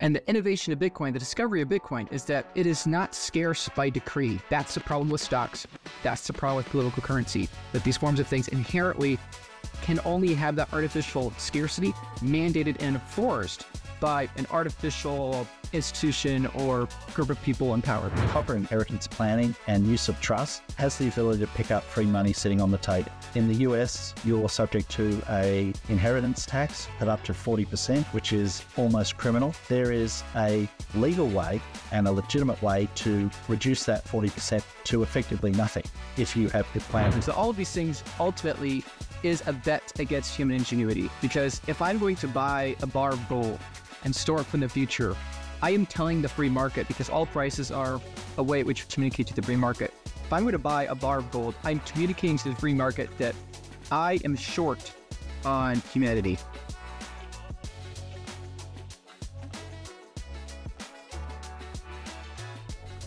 And the innovation of Bitcoin, the discovery of Bitcoin, is that it is not scarce by decree. That's the problem with stocks. That's the problem with political currency. That these forms of things inherently can only have that artificial scarcity mandated and enforced by an artificial institution or group of people in power. Proper inheritance planning and use of trust has the ability to pick up free money sitting on the table. In the US, you're subject to a inheritance tax at up to 40%, which is almost criminal. There is a legal way and a legitimate way to reduce that 40% to effectively nothing if you have the plan. So all of these things ultimately is a bet against human ingenuity because if I'm going to buy a bar of gold and store it for the future, I am telling the free market because all prices are a way which communicate to the free market. If I'm going to buy a bar of gold, I'm communicating to the free market that I am short on humanity.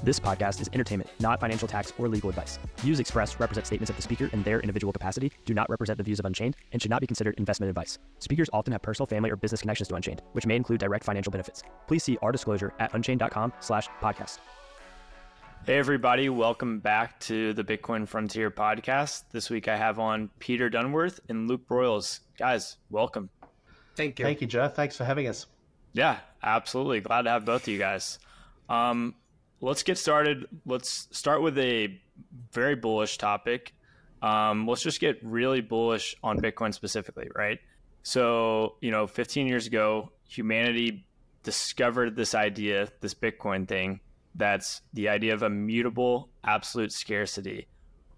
This podcast is entertainment, not financial tax or legal advice. Views expressed represent statements of the speaker in their individual capacity, do not represent the views of Unchained, and should not be considered investment advice. Speakers often have personal, family, or business connections to Unchained, which may include direct financial benefits. Please see our disclosure at unchained.com slash podcast. Hey, everybody. Welcome back to the Bitcoin Frontier podcast. This week I have on Peter Dunworth and Luke Broyles. Guys, welcome. Thank you. Thank you, Jeff. Thanks for having us. Yeah, absolutely. Glad to have both of you guys. Um, let's get started. Let's start with a very bullish topic. Um, let's just get really bullish on Bitcoin specifically, right? So, you know, 15 years ago, humanity discovered this idea, this Bitcoin thing, that's the idea of immutable absolute scarcity.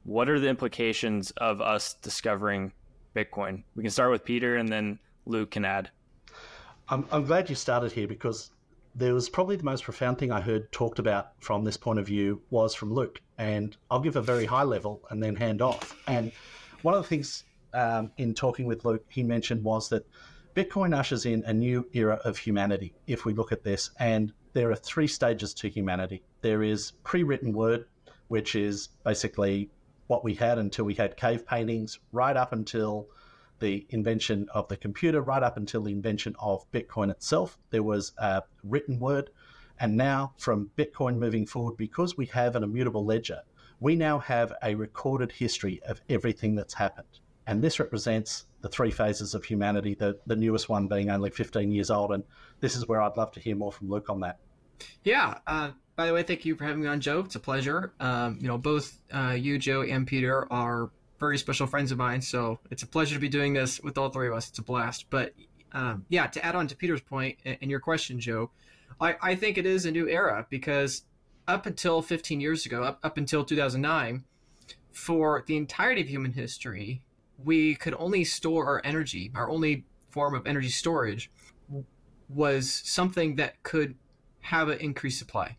What are the implications of us discovering Bitcoin? We can start with Peter and then Luke can add. I'm, I'm glad you started here because there was probably the most profound thing I heard talked about from this point of view was from Luke. And I'll give a very high level and then hand off. And one of the things um, in talking with Luke, he mentioned was that Bitcoin ushers in a new era of humanity if we look at this. And there are three stages to humanity there is pre written word, which is basically what we had until we had cave paintings, right up until the invention of the computer right up until the invention of Bitcoin itself. There was a written word. And now, from Bitcoin moving forward, because we have an immutable ledger, we now have a recorded history of everything that's happened. And this represents the three phases of humanity, the, the newest one being only 15 years old. And this is where I'd love to hear more from Luke on that. Yeah. Uh, by the way, thank you for having me on, Joe. It's a pleasure. Um, you know, both uh, you, Joe, and Peter are very special friends of mine. So it's a pleasure to be doing this with all three of us. It's a blast. But um, yeah, to add on to Peter's point and your question, Joe, I, I think it is a new era because up until 15 years ago, up, up until 2009, for the entirety of human history, we could only store our energy. Our only form of energy storage was something that could have an increased supply,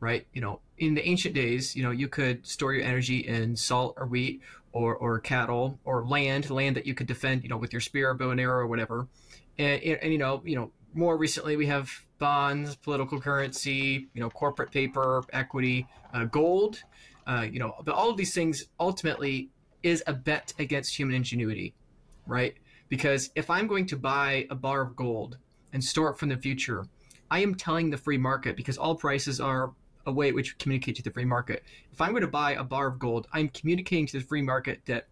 right? You know, in the ancient days, you know, you could store your energy in salt or wheat or, or cattle or land, land that you could defend, you know, with your spear, bow and arrow, or whatever. And, and you know, you know, more recently we have bonds, political currency, you know, corporate paper, equity, uh, gold, uh, you know, but all of these things ultimately is a bet against human ingenuity, right? Because if I'm going to buy a bar of gold and store it from the future, I am telling the free market because all prices are a way which communicate to the free market. If I'm going to buy a bar of gold, I'm communicating to the free market that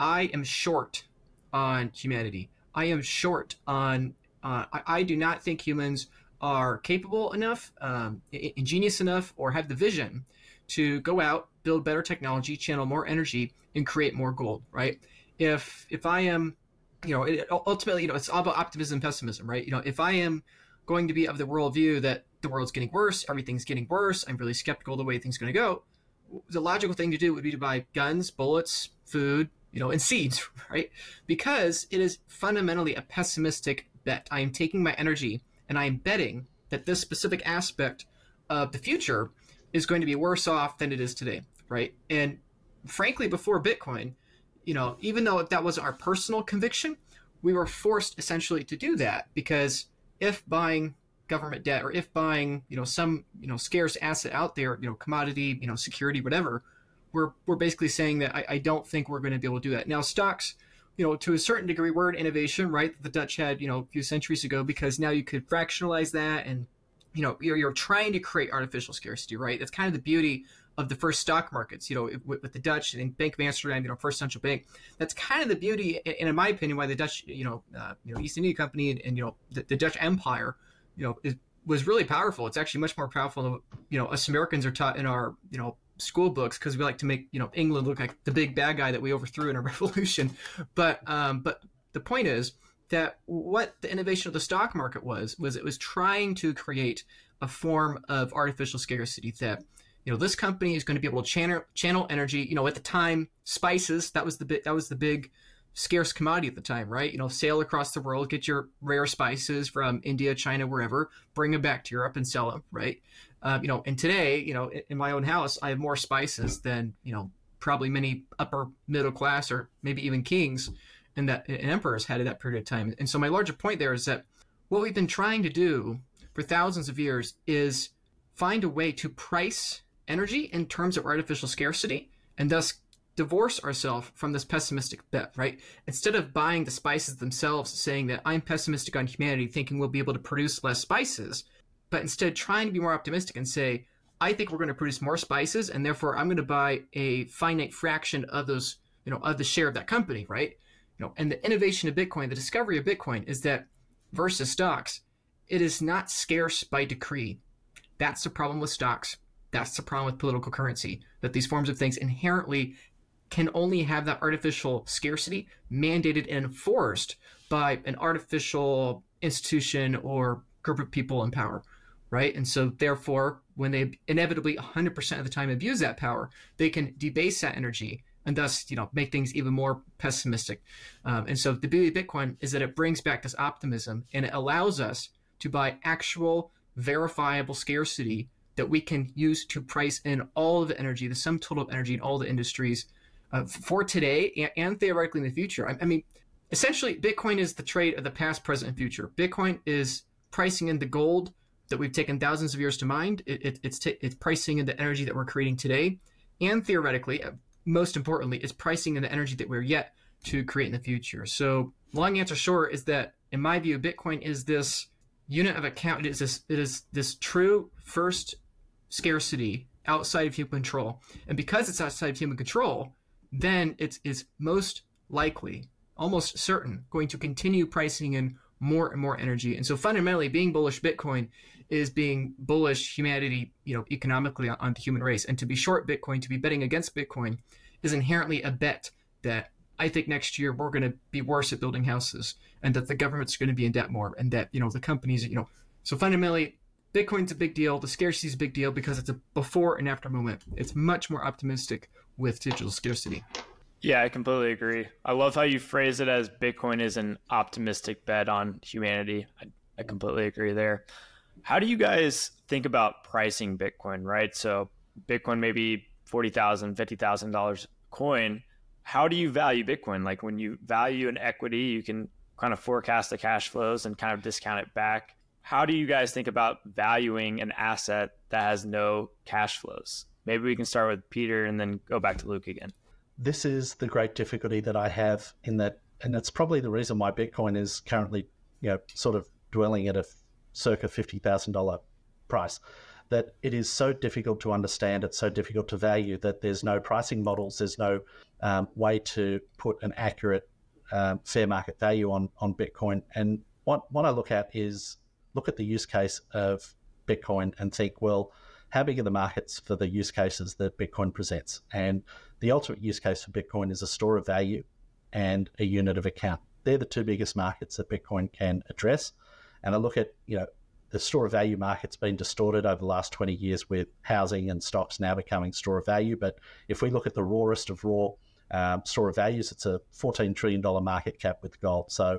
I am short on humanity. I am short on. Uh, I, I, do not think humans are capable enough, um, ingenious enough, or have the vision to go out, build better technology, channel more energy, and create more gold. Right? If if I am, you know, it, ultimately, you know, it's all about optimism, pessimism, right? You know, if I am going to be of the worldview that the world's getting worse, everything's getting worse, I'm really skeptical of the way things are going to go, the logical thing to do would be to buy guns, bullets, food, you know, and seeds, right? Because it is fundamentally a pessimistic bet. I am taking my energy and I am betting that this specific aspect of the future is going to be worse off than it is today, right? And frankly, before Bitcoin, you know, even though that wasn't our personal conviction, we were forced essentially to do that because if buying government debt or if buying you know some you know scarce asset out there you know commodity you know security whatever we're we're basically saying that I, I don't think we're going to be able to do that now stocks you know to a certain degree were an innovation right that the dutch had you know a few centuries ago because now you could fractionalize that and you know you're, you're trying to create artificial scarcity, right? That's kind of the beauty of the first stock markets, you know, with, with, the Dutch and Bank of Amsterdam, you know, first central bank. That's kind of the beauty, and in my opinion, why the Dutch, you know, uh, you know, East India Company and, and you know the, the, Dutch Empire, you know, is, was really powerful. It's actually much more powerful than you know us Americans are taught in our you know school books because we like to make you know England look like the big bad guy that we overthrew in a revolution. But um, but the point is that what the innovation of the stock market was was it was trying to create a form of artificial scarcity that you know this company is going to be able to channel channel energy you know at the time spices that was the bit that was the big scarce commodity at the time right? You know sail across the world get your rare spices from india china wherever bring them back to europe and sell them right? Uh, you know and today you know in, in my own house i have more spices than you know probably many upper middle class or maybe even kings and that and emperors had at that period of time. And so my larger point there is that what we've been trying to do for thousands of years is find a way to price energy in terms of artificial scarcity and thus divorce ourselves from this pessimistic bet, right? Instead of buying the spices themselves, saying that I'm pessimistic on humanity, thinking we'll be able to produce less spices, but instead trying to be more optimistic and say, I think we're going to produce more spices, and therefore I'm going to buy a finite fraction of those, you know, of the share of that company, right? You know, and the innovation of Bitcoin, the discovery of Bitcoin, is that versus stocks, it is not scarce by decree. That's the problem with stocks. That's the problem with political currency, that these forms of things inherently can only have that artificial scarcity mandated and enforced by an artificial institution or group of people in power, right? And so, therefore, when they inevitably 100% of the time abuse that power, they can debase that energy and thus, you know, make things even more pessimistic. Um, and so, the beauty of Bitcoin is that it brings back this optimism and it allows us to buy actual verifiable scarcity that we can use to price in all of the energy, the sum total of energy in all the industries uh, for today and, and, theoretically in the future. I, I, mean, essentially, Bitcoin is the trade of the past, present, and future. Bitcoin is pricing in the gold that we've taken thousands of years to mine. It, it, it's t- it's pricing in the energy that we're creating today, and theoretically, uh, most importantly, it's pricing in the energy that we're yet to create in the future. So, long answer short is that, in my view, Bitcoin is this unit of account. It is this it is this true first scarcity outside of human control, and because it's outside of human control, then it is most likely, almost certain, going to continue pricing in more and more energy. And so fundamentally, being bullish Bitcoin is being bullish humanity, you know, economically on, on the human race. And to be short Bitcoin, to be betting against Bitcoin, is inherently a bet that I think next year we're going to be worse at building houses, and that the government's going to be in debt more, and that you know the companies, you know. So fundamentally, Bitcoin's a big deal. The scarcity is a big deal because it's a before and after moment. It's much more optimistic with digital scarcity. Yeah, I completely agree. I love how you phrase it as Bitcoin is an optimistic bet on humanity. I, I completely agree there. How do you guys think about pricing Bitcoin, right? So Bitcoin maybe $40,000, $50,000 coin. How do you value Bitcoin? Like when you value an equity, you can kind of forecast the cash flows and kind of discount it back. How do you guys think about valuing an asset that has no cash flows? Maybe we can start with Peter and then go back to Luke again. This is the great difficulty that I have in that, and it's probably the reason why Bitcoin is currently, you know, sort of dwelling at a circa fifty thousand dollar price. That it is so difficult to understand, it's so difficult to value that there's no pricing models, there's no um, way to put an accurate um, fair market value on on Bitcoin. And what what I look at is look at the use case of Bitcoin and think, well, how big are the markets for the use cases that Bitcoin presents? And the ultimate use case for Bitcoin is a store of value and a unit of account. They're the two biggest markets that Bitcoin can address. And I look at, you know, the store of value market's been distorted over the last 20 years with housing and stocks now becoming store of value. But if we look at the rawest of raw um, store of values, it's a $14 trillion market cap with gold. So,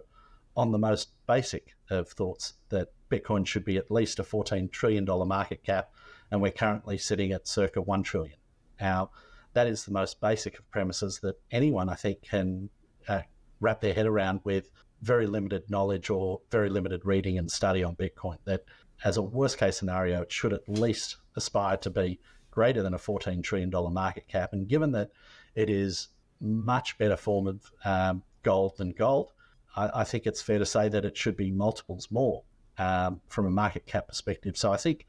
on the most basic of thoughts, that Bitcoin should be at least a $14 trillion market cap and we're currently sitting at circa 1 trillion. Now, that is the most basic of premises that anyone, I think, can uh, wrap their head around with very limited knowledge or very limited reading and study on Bitcoin. That as a worst case scenario, it should at least aspire to be greater than a $14 trillion market cap. And given that it is much better form of um, gold than gold, I, I, think it's fair to say that it should be multiples more um, from a market cap perspective. So I think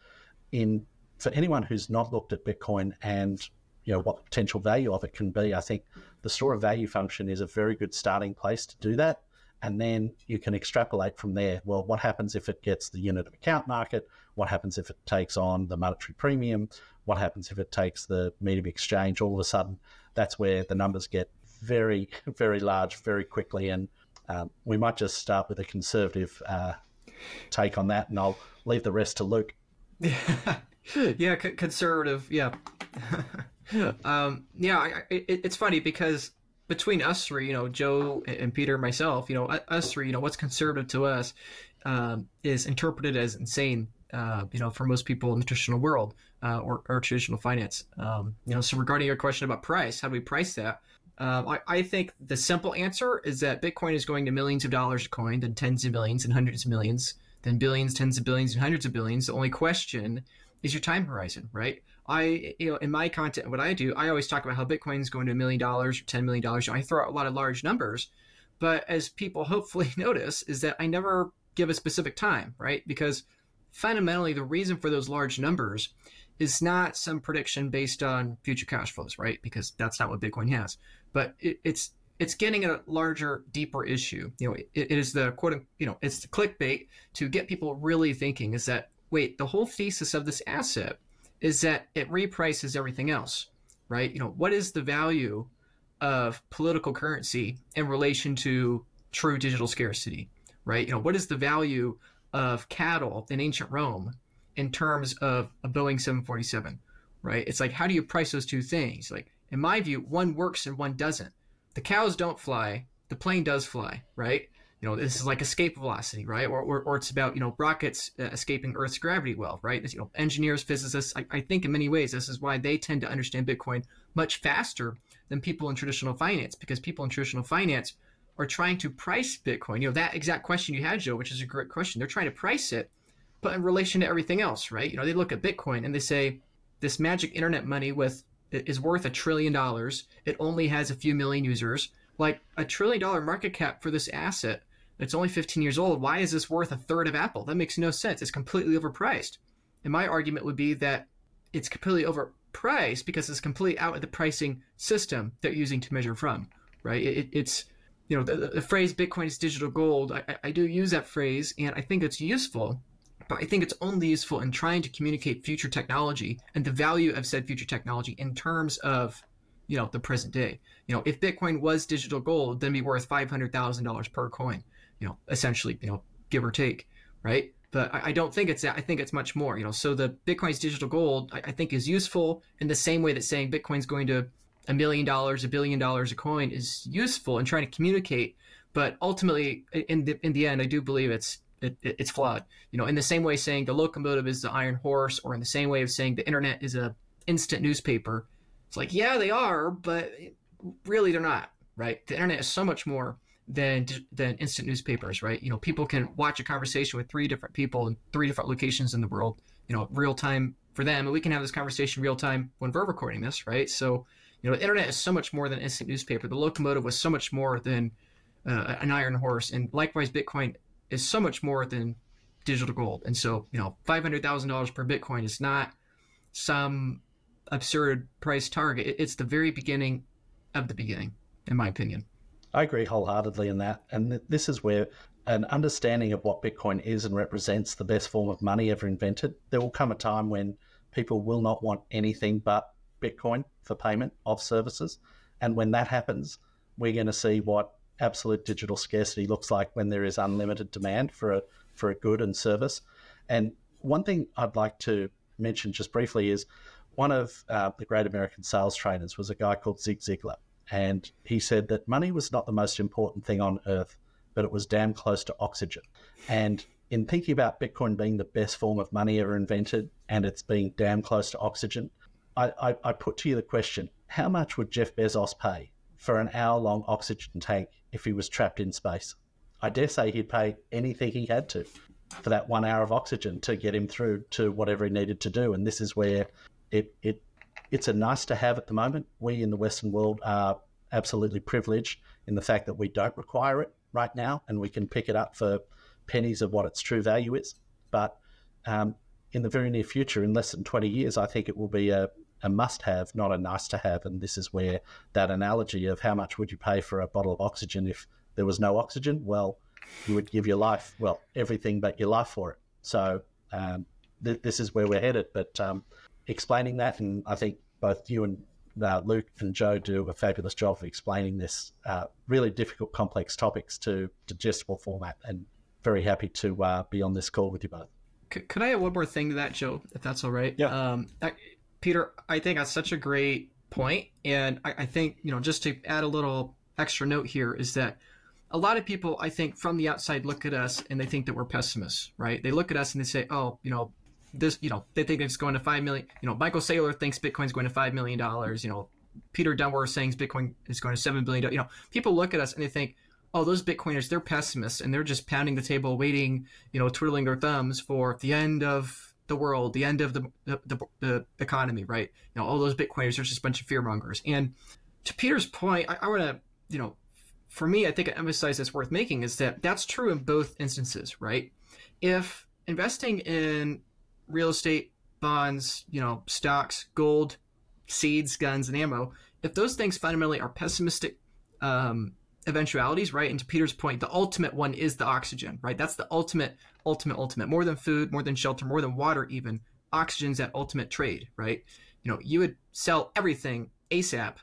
in for anyone who's not looked at Bitcoin and you know what the potential value of it can be, I think the store of value function is a very good starting place to do that. And then you can extrapolate from there. Well, what happens if it gets the unit of account market? What happens if it takes on the monetary premium? What happens if it takes the medium exchange? All of a sudden, that's where the numbers get very, very large very quickly. And um, we might just start with a conservative uh, take on that, and I'll leave the rest to Luke. yeah, c- conservative. Yeah, um, yeah. I, it, it's funny because between us three, you know, Joe and Peter, and myself, you know, us three, you know, what's conservative to us um, is interpreted as insane. Uh, you know, for most people in the traditional world uh, or, or, traditional finance. Um, you know, so regarding your question about price, how do we price that? Um, I, I, think the simple answer is that Bitcoin is going to millions of dollars a coin, then tens of millions and hundreds of millions, then billions, tens of billions, and hundreds of billions. The only question is your time horizon, right? I, you know, in my content, what I do, I always talk about how Bitcoin is going to a million dollars or ten million dollars. I throw out a lot of large numbers, but as people hopefully notice, is that I never give a specific time, right? Because fundamentally, the reason for those large numbers is not some prediction based on future cash flows, right? Because that's not what Bitcoin has but it, it's it's getting a larger, deeper issue. You know, it, it is the quote, you know, it's the clickbait to get people really thinking. Is that wait, the whole thesis of this asset is that it reprices everything else, right? You know, what is the value of political currency in relation to true digital scarcity, right? You know, what is the value of cattle in ancient Rome in terms of a Boeing 747, right? It's like, how do you price those two things? Like, in my view, one works and one doesn't. The cows don't fly, the plane does fly, right? You know, this is like escape velocity, right? Or, or, or it's about, you know, rockets uh, escaping Earth's gravity well, right? you know, engineers, physicists, I, I think in many ways, this is why they tend to understand Bitcoin much faster than people in traditional finance, because people in traditional finance are trying to price Bitcoin. You know, that exact question you had, Joe, which is a great question. They're trying to price it, but in relation to everything else, right? You know, they look at Bitcoin and they say, this magic internet money with is worth a trillion dollars. It only has a few million users. Like a trillion dollar market cap for this asset. It's only 15 years old. Why is this worth a third of Apple? That makes no sense. It's completely overpriced. And my argument would be that it's completely overpriced because it's completely out of the pricing system they're using to measure from, right? It, it's, you know, the, the, phrase Bitcoin is digital gold. I, I do use that phrase and I think it's useful but I think it's only useful in trying to communicate future technology and the value of said future technology in terms of, you know, the present day. You know, if Bitcoin was digital gold, then be worth five hundred thousand dollars per coin. You know, essentially, you know, give or take, right? But I, I, don't think it's that. I think it's much more. You know, so the Bitcoin's digital gold, I, I think, is useful in the same way that saying Bitcoin's going to a million dollars, a billion dollars a coin is useful in trying to communicate. But ultimately, in the in the end, I do believe it's it, it, it's flawed. You know, in the same way saying the locomotive is the iron horse, or in the same way of saying the internet is a instant newspaper. It's like, yeah, they are, but really they're not, right? The internet is so much more than than instant newspapers, right? You know, people can watch a conversation with three different people in three different locations in the world, you know, real time for them, and we can have this conversation real time when we're recording this, right? So, you know, the internet is so much more than instant newspaper. The locomotive was so much more than uh, an iron horse, and likewise, Bitcoin is so much more than digital gold. And so, you know, $500,000 per Bitcoin is not some absurd price target. It's the very beginning of the beginning, in my opinion. I agree wholeheartedly in that. And this is where an understanding of what Bitcoin is and represents the best form of money ever invented, there will come a time when people will not want anything but Bitcoin for payment of services. And when that happens, we're going to see what absolute digital scarcity looks like when there is unlimited demand for a for a good and service. And one thing I'd like to mention just briefly is one of uh, the great American sales trainers was a guy called Zig Ziglar, and he said that money was not the most important thing on earth, but it was damn close to oxygen. And in thinking about Bitcoin being the best form of money ever invented, and it's being damn close to oxygen, I, I, I put to you the question: How much would Jeff Bezos pay for an hour-long oxygen tank if he was trapped in space. I dare say he'd pay anything he had to for that one hour of oxygen to get him through to whatever he needed to do. And this is where it, it it's a nice to have at the moment. We in the Western world are absolutely privileged in the fact that we don't require it right now and we can pick it up for pennies of what its true value is. but um, in the very near future, in less than 20 years, I think it will be a, a must have, not a nice to have. And this is where that analogy of how much would you pay for a bottle of oxygen if there was no oxygen? Well, you would give your life, well, everything but your life for it. So um, th- this is where we're headed. But um, explaining that, and I think both you and uh, Luke and Joe do a fabulous job of explaining this uh, really difficult, complex topics to digestible format. And very happy to uh, be on this call with you both. Could I add one more thing to that, Joe, if that's all right? Yeah. Um, Peter, I think that's such a great point, and I, I think you know just to add a little extra note here is that a lot of people, I think, from the outside look at us and they think that we're pessimists, right? They look at us and they say, oh, you know, this, you know, they think it's going to five million. You know, Michael Saylor thinks Bitcoin's going to five million dollars. You know, Peter Dunworth saying Bitcoin is going to seven billion. You know, people look at us and they think, oh, those Bitcoiners, they're pessimists and they're just pounding the table, waiting, you know, twiddling their thumbs for the end of the world, the end of the the, the, the economy, right? You know, all those Bitcoiners are just a bunch of fear mongers. And to Peter's point, I, I want to, you know, for me, I think an emphasis that's worth making is that that's true in both instances, right? If investing in real estate, bonds, you know, stocks, gold, seeds, guns, and ammo, if those things fundamentally are pessimistic um, eventualities, right? And to Peter's point, the ultimate one is the oxygen, right? That's the ultimate, ultimate, ultimate. More than food, more than shelter, more than water, even. Oxygen's that ultimate trade, right? You know, you would sell everything ASAP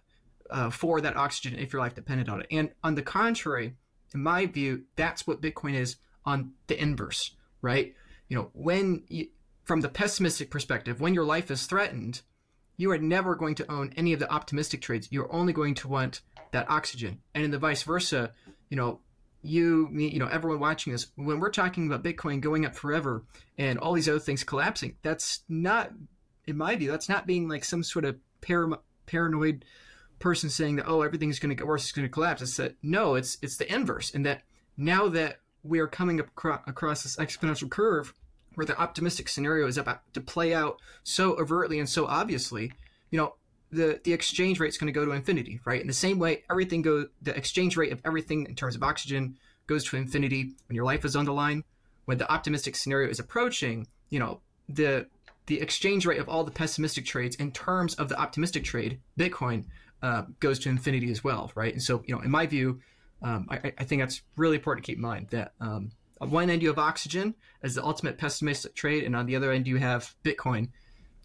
uh, for that oxygen if your life depended on it. And on the contrary, in my view, that's what Bitcoin is on the inverse, right? You know, when you, from the pessimistic perspective, when your life is threatened, you are never going to own any of the optimistic trades. You're only going to want that oxygen. And in the vice versa, you know, you, me, you know, everyone watching this, when we're talking about Bitcoin going up forever and all these other things collapsing, that's not, in my view, that's not being like some sort of para- paranoid person saying that oh everything's going to get worse, it's going to collapse. It's that no, it's it's the inverse, and that now that we are coming acro- across this exponential curve where the optimistic scenario is about to play out so overtly and so obviously, you know, the the exchange rate is going to go to infinity, right? In the same way, everything go the exchange rate of everything in terms of oxygen goes to infinity when your life is on the line. When the optimistic scenario is approaching, you know, the the exchange rate of all the pessimistic trades in terms of the optimistic trade, Bitcoin, uh, goes to infinity as well, right? And so, you know, in my view, um, I, I, think that's really important to keep in mind that um, on one end you have oxygen as the ultimate pessimistic trade, and on the other end you have Bitcoin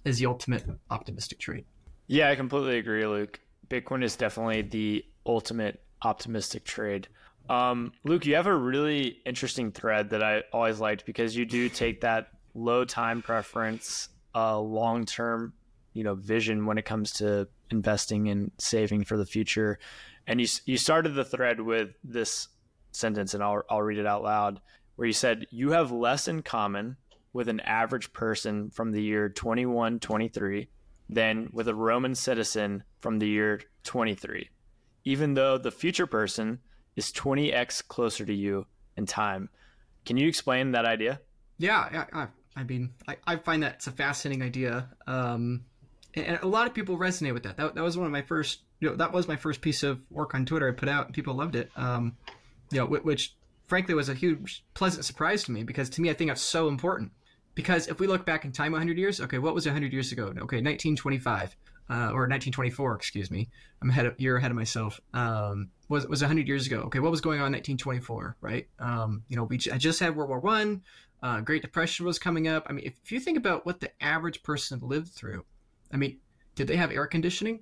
as the ultimate optimistic trade. Yeah, I completely agree, Luke. Bitcoin is definitely the ultimate optimistic trade. Um, Luke, you have a really interesting thread that I always liked because you do take that low time preference, uh, long term, you know, vision when it comes to investing and saving for the future. And you you started the thread with this sentence, and I'll I'll read it out loud, where you said you have less in common with an average person from the year 2123 than with a Roman citizen from the year 23, even though the future person is 20x closer to you in time. Can you explain that idea? Yeah, I, I mean, I, I find that it's a fascinating idea. Um, and a lot of people resonate with that. That, that was one of my first, you know, that was my first piece of work on Twitter I put out, and people loved it. Um, you know, which frankly was a huge pleasant surprise to me because to me I think that's so important. Because if we look back in time 100 years, okay, what was 100 years ago? Okay, 1925 uh, or 1924, excuse me. I'm ahead of, year ahead of myself. Um, was was 100 years ago? Okay, what was going on in 1924? Right? Um, you know, we I just had World War One. Uh, Great Depression was coming up. I mean, if, if you think about what the average person lived through, I mean, did they have air conditioning?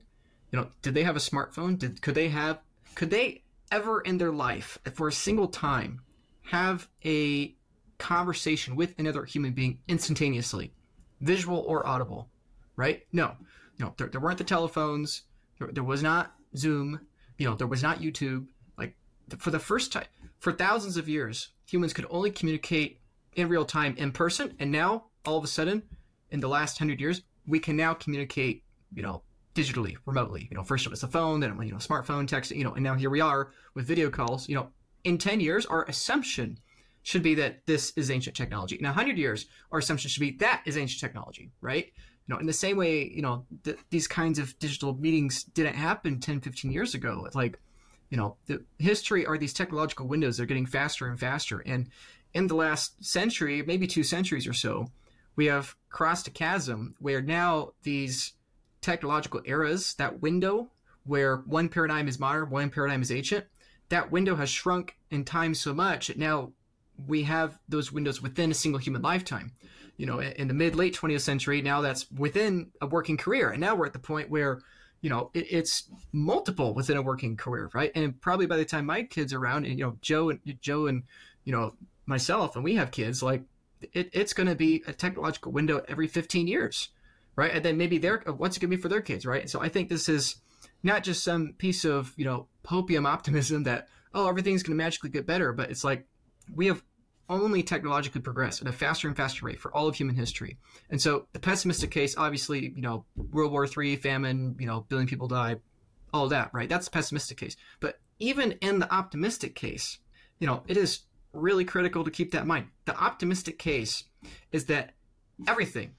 You know, did they have a smartphone? Did could they have could they ever in their life, for a single time, have a conversation with another human being instantaneously, visual or audible? Right? No, know, there, there weren't the telephones. There, there was not Zoom. You know, there was not YouTube. Like for the first time, for thousands of years, humans could only communicate in real time in person, and now all of a sudden, in the last hundred years, we can now communicate, you know, digitally, remotely. You know, first it was the phone, then you know, smartphone, text, you know, and now here we are with video calls. You know, in 10 years, our assumption should be that this is ancient technology. In 100 years, our assumption should be that is ancient technology, right? You know, in the same way, you know, th- these kinds of digital meetings didn't happen 10, 15 years ago. It's like, you know, the history are these technological windows. They're getting faster and faster. And in the last century, maybe two centuries or so, we have crossed a chasm where now these technological eras, that window where one paradigm is modern, one paradigm is ancient, that window has shrunk in time so much that now we have those windows within a single human lifetime. You know, in the mid late 20th century, now that's within a working career. And now we're at the point where, you know, it, it's multiple within a working career, right? And probably by the time my kids are around, and you know, Joe and Joe and you know myself, and we have kids, like it, it's going to be a technological window every 15 years, right? And then maybe they're what's it going to be for their kids, right? So I think this is not just some piece of you know hopium optimism that oh everything's going to magically get better, but it's like we have only technologically progress at a faster and faster rate for all of human history. And so the pessimistic case, obviously, you know, World War III, famine, you know, billion people die, all that, right? That's the pessimistic case. But even in the optimistic case, you know, it is really critical to keep that in mind. The optimistic case is that everything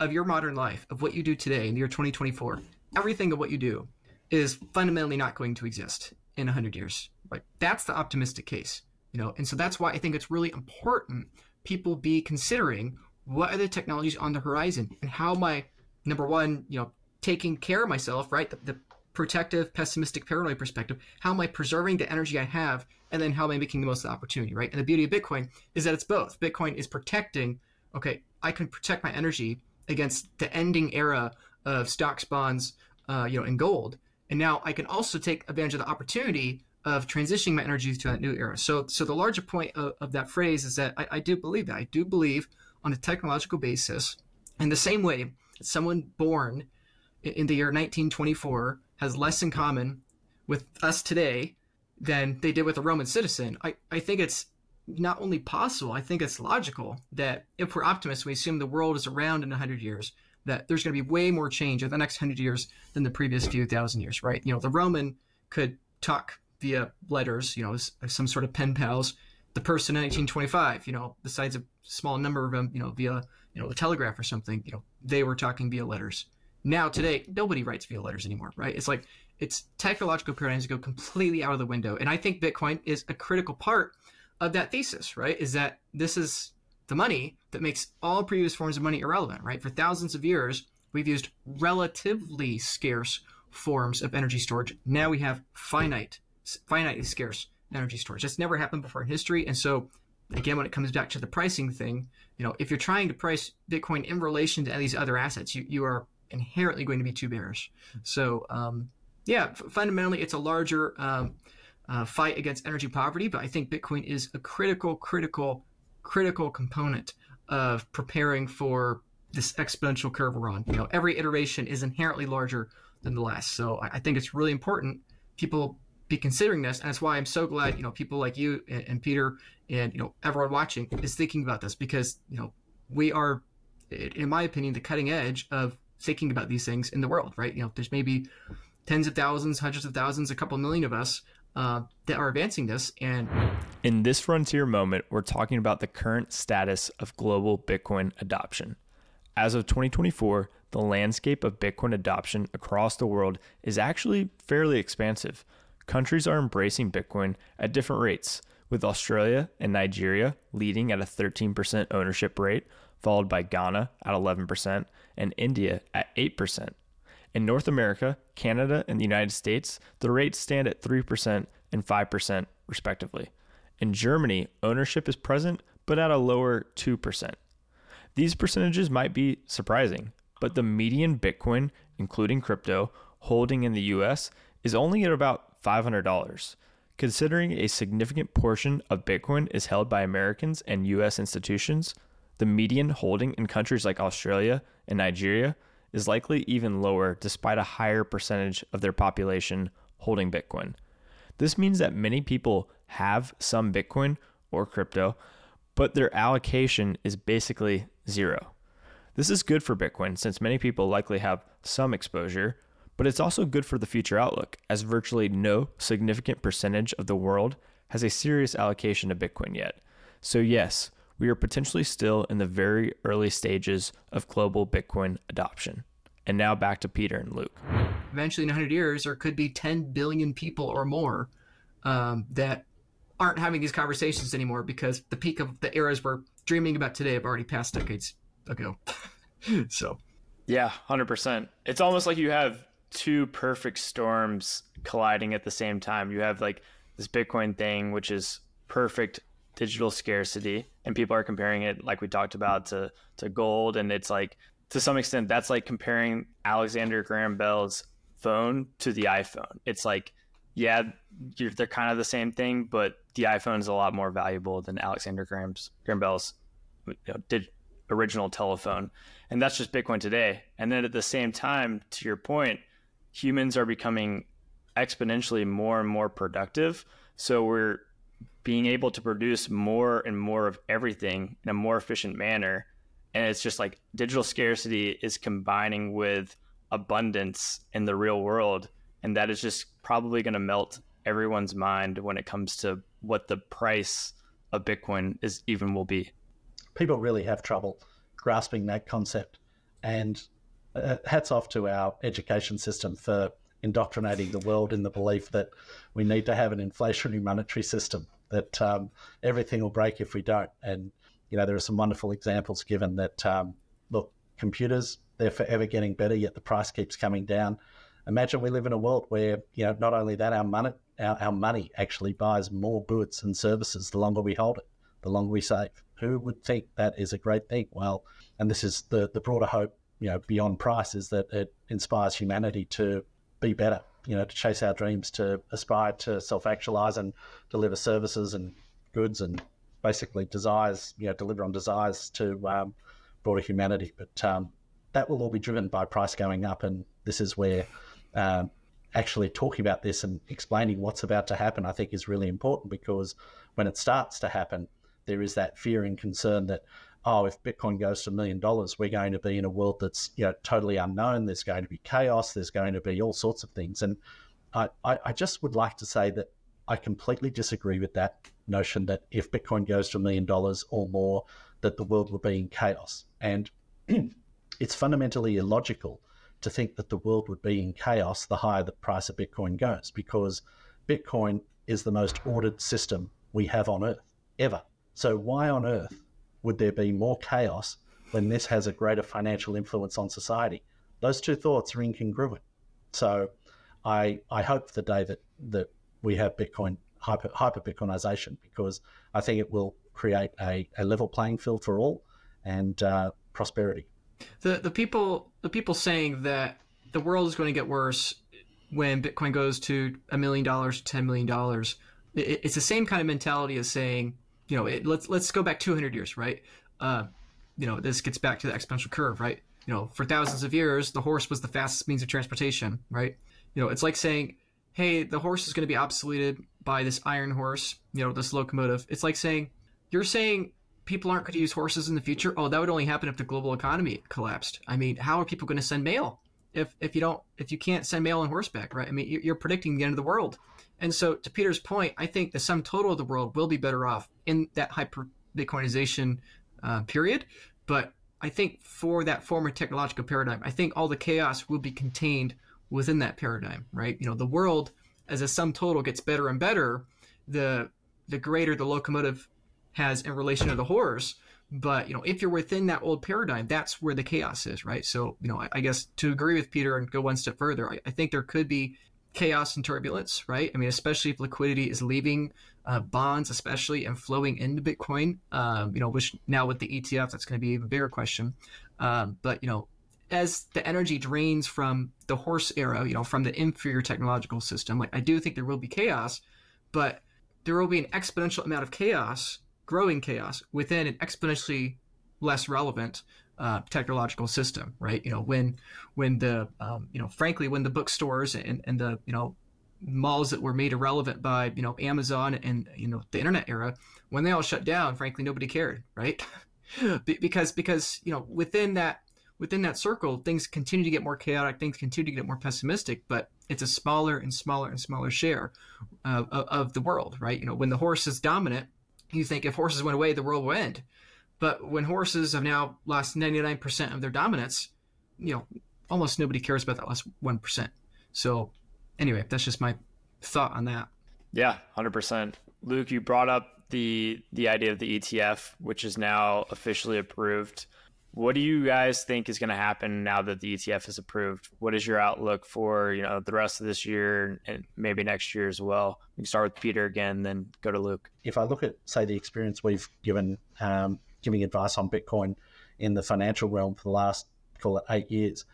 of your modern life, of what you do today in the year 2024, everything of what you do is fundamentally not going to exist in 100 years. Right? That's the optimistic case you know? And so that's why i think it's really important people be considering what are the technologies on the horizon and how my number one you know taking care of myself right? The, the protective pessimistic paranoid perspective. How am i preserving the energy i have? And then how am i making the most of the opportunity right? And the beauty of bitcoin is that it's both. Bitcoin is protecting okay i can protect my energy against the ending era of stocks bonds uh, you know and gold. And now i can also take advantage of the opportunity of transitioning my energy to that new era. So, so the larger point of, of that phrase is that I, I, do believe that. I do believe on a technological basis, in the same way that someone born in the year 1924 has less in common with us today than they did with a Roman citizen. I, I think it's not only possible, I think it's logical that if we're optimists, we assume the world is around in 100 years, that there's going to be way more change in the next 100 years than the previous few thousand years, right? You know, the Roman could talk via letters, you know, some sort of pen pals. The person in 1925, you know, besides a small number of them, you know, via, you know, the telegraph or something, you know, they were talking via letters. Now today, nobody writes via letters anymore, right? It's like it's technological paradigms go completely out of the window, and I think Bitcoin is a critical part of that thesis, right? Is that this is the money that makes all previous forms of money irrelevant, right? For thousands of years, we've used relatively scarce forms of energy storage. Now we have finite finitely scarce energy storage. That's never happened before in history. And so, again, when it comes back to the pricing thing, you know, if you're trying to price Bitcoin in relation to these other assets, you, you are inherently going to be too bearish. So, um, yeah, fundamentally, it's a larger um, uh, fight against energy poverty, but I think Bitcoin is a critical, critical, critical component of preparing for this exponential curve we're on. You know, every iteration is inherently larger than the last. So I, I think it's really important people be considering this, and that's why I'm so glad you know people like you and, and Peter and you know everyone watching is thinking about this because you know we are, in my opinion, the cutting edge of thinking about these things in the world. Right? You know, there's maybe tens of thousands, hundreds of thousands, a couple million of us uh, that are advancing this. And in this frontier moment, we're talking about the current status of global Bitcoin adoption. As of 2024, the landscape of Bitcoin adoption across the world is actually fairly expansive countries are embracing Bitcoin at different rates, with Australia and Nigeria leading at a 13% ownership rate, followed by Ghana at 11% and India at 8%. In North America, Canada, and the United States, the rates stand at 3% and 5%, respectively. In Germany, ownership is present, but at a lower 2%. These percentages might be surprising, but the median Bitcoin, including crypto, holding in the US is only at about $500. Considering a significant portion of Bitcoin is held by Americans and US institutions, the median holding in countries like Australia and Nigeria is likely even lower despite a higher percentage of their population holding Bitcoin. This means that many people have some Bitcoin or crypto, but their allocation is basically zero. This is good for Bitcoin since many people likely have some exposure, but it's also good for the future outlook, as virtually no significant percentage of the world has a serious allocation to Bitcoin yet. So, yes, we are potentially still in the very early stages of global Bitcoin adoption. And now back to Peter and Luke. Eventually, in 100 years, there could be 10 billion people or more um, that aren't having these conversations anymore because the peak of the eras we're dreaming about today have already passed decades ago. so, yeah, 100%. It's almost like you have two perfect storms colliding at the same time. You have like this Bitcoin thing, which is perfect digital scarcity, and people are comparing it, like we talked about, to to gold, and it's like to some extent that's like comparing Alexander Graham Bell's phone to the iPhone. It's like, yeah, they're kind of the same thing, but the iPhone is a lot more valuable than Alexander Graham's Graham Bell's you know, did original telephone, and that's just Bitcoin today. And then at the same time, to your point, humans are becoming exponentially more and more productive. So we're being able to produce more and more of everything in a more efficient manner. And it's just like digital scarcity is combining with abundance in the real world. And that is just probably going to melt everyone's mind when it comes to what the price of Bitcoin is even will be. People really have trouble grasping that concept. And uh, hats off to our education system for indoctrinating the world in the belief that we need to have an inflationary monetary system, that um, everything will break if we don't. And, you know, there are some wonderful examples given that, um, look, computers, they're forever getting better, yet the price keeps coming down. Imagine we live in a world where, you know, not only that, our money, our, our money actually buys more goods and services the longer we hold it, the longer we save. Who would think that is a great thing? Well, and this is the, the broader hope, you know, beyond price is that it inspires humanity to be better, you know, to chase our dreams, to aspire to self actualize and deliver services and goods and basically desires, you know, deliver on desires to um, broader humanity. But um, that will all be driven by price going up. And this is where um, actually talking about this and explaining what's about to happen, I think, is really important because when it starts to happen, there is that fear and concern that oh, if Bitcoin goes to a million dollars, we're going to be in a world that's you know totally unknown. There's going to be chaos. There's going to be all sorts of things. And I, I just would like to say that I completely disagree with that notion that if Bitcoin goes to a million dollars or more, that the world will be in chaos. And it's fundamentally illogical to think that the world would be in chaos the higher the price of Bitcoin goes, because Bitcoin is the most ordered system we have on Earth ever. So why on earth would there be more chaos when this has a greater financial influence on society? Those two thoughts are incongruent. So I, I hope the day that, that we have Bitcoin hyper, hyper Bitcoinization because I think it will create a, a level playing field for all and uh, prosperity. The the people the people saying that the world is going to get worse when Bitcoin goes to a million dollars, ten million dollars. It's the same kind of mentality as saying you know, it, let's let's go back 200 years, right? Uh, you know, this gets back to the exponential curve, right? You know, for thousands of years, the horse was the fastest means of transportation, right? You know, it's like saying, hey, the horse is going to be obsoleted by this iron horse, you know, this locomotive. It's like saying, you're saying people aren't going to use horses in the future. Oh, that would only happen if the global economy collapsed. I mean, how are people going to send mail if if you don't if you can't send mail on horseback, right? I mean, you're predicting the end of the world. And so, to Peter's point, I think the sum total of the world will be better off in that hyper Bitcoinization uh, period. But I think for that former technological paradigm, I think all the chaos will be contained within that paradigm, right? You know, the world as a sum total gets better and better, the the greater the locomotive has in relation to the horse. But you know, if you're within that old paradigm, that's where the chaos is, right? So, you know, I, I guess to agree with Peter and go one step further, I, I think there could be chaos and turbulence, right? I mean, especially if liquidity is leaving uh, bonds, especially and flowing into Bitcoin. Um, you know, which now with the ETF, that's going to be a bigger question. Um, but you know, as the energy drains from the horse era, you know, from the inferior technological system, like I do think there will be chaos, but there will be an exponential amount of chaos, growing chaos within an exponentially less relevant uh, technological system, right? You know, when when the um, you know, frankly, when the bookstores and, and the you know malls that were made irrelevant by you know Amazon and you know the internet era, when they all shut down, frankly, nobody cared, right? because because you know within that within that circle, things continue to get more chaotic, things continue to get more pessimistic, but it's a smaller and smaller and smaller share uh, of, of the world, right? You know, when the horse is dominant, you think if horses went away, the world will end. But when horses have now lost 99% of their dominance, you know, almost nobody cares about that last 1%. So, anyway, that's just my thought on that. Yeah, 100%. Luke, you brought up the the idea of the ETF, which is now officially approved. What do you guys think is going to happen now that the ETF is approved? What is your outlook for you know the rest of this year and maybe next year as well? We can start with Peter again, then go to Luke. If I look at say the experience we've given um, giving advice on Bitcoin in the financial realm for the last call it eight years,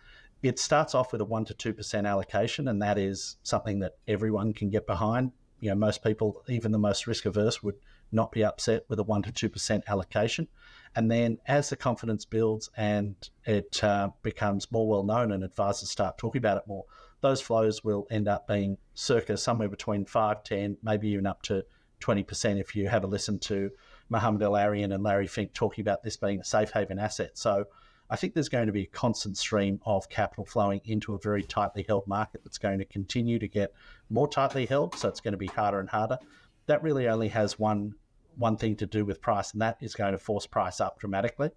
it starts off with a one to two percent allocation, and that is something that everyone can get behind. You know, most people, even the most risk averse, would not be upset with a one to two percent allocation. And then as the confidence builds and it uh, becomes more well known and advisors start talking about it more, those flows will end up being circa somewhere between 5, 10, maybe even up to 20% if you have a listen to Mohamed El-Erian and Larry Fink talking about this being a safe haven asset. So I think there's going to be a constant stream of capital flowing into a very tightly held market that's going to continue to get more tightly held. So it's going to be harder and harder. That really only has one one thing to do with price, and that is going to force price up dramatically.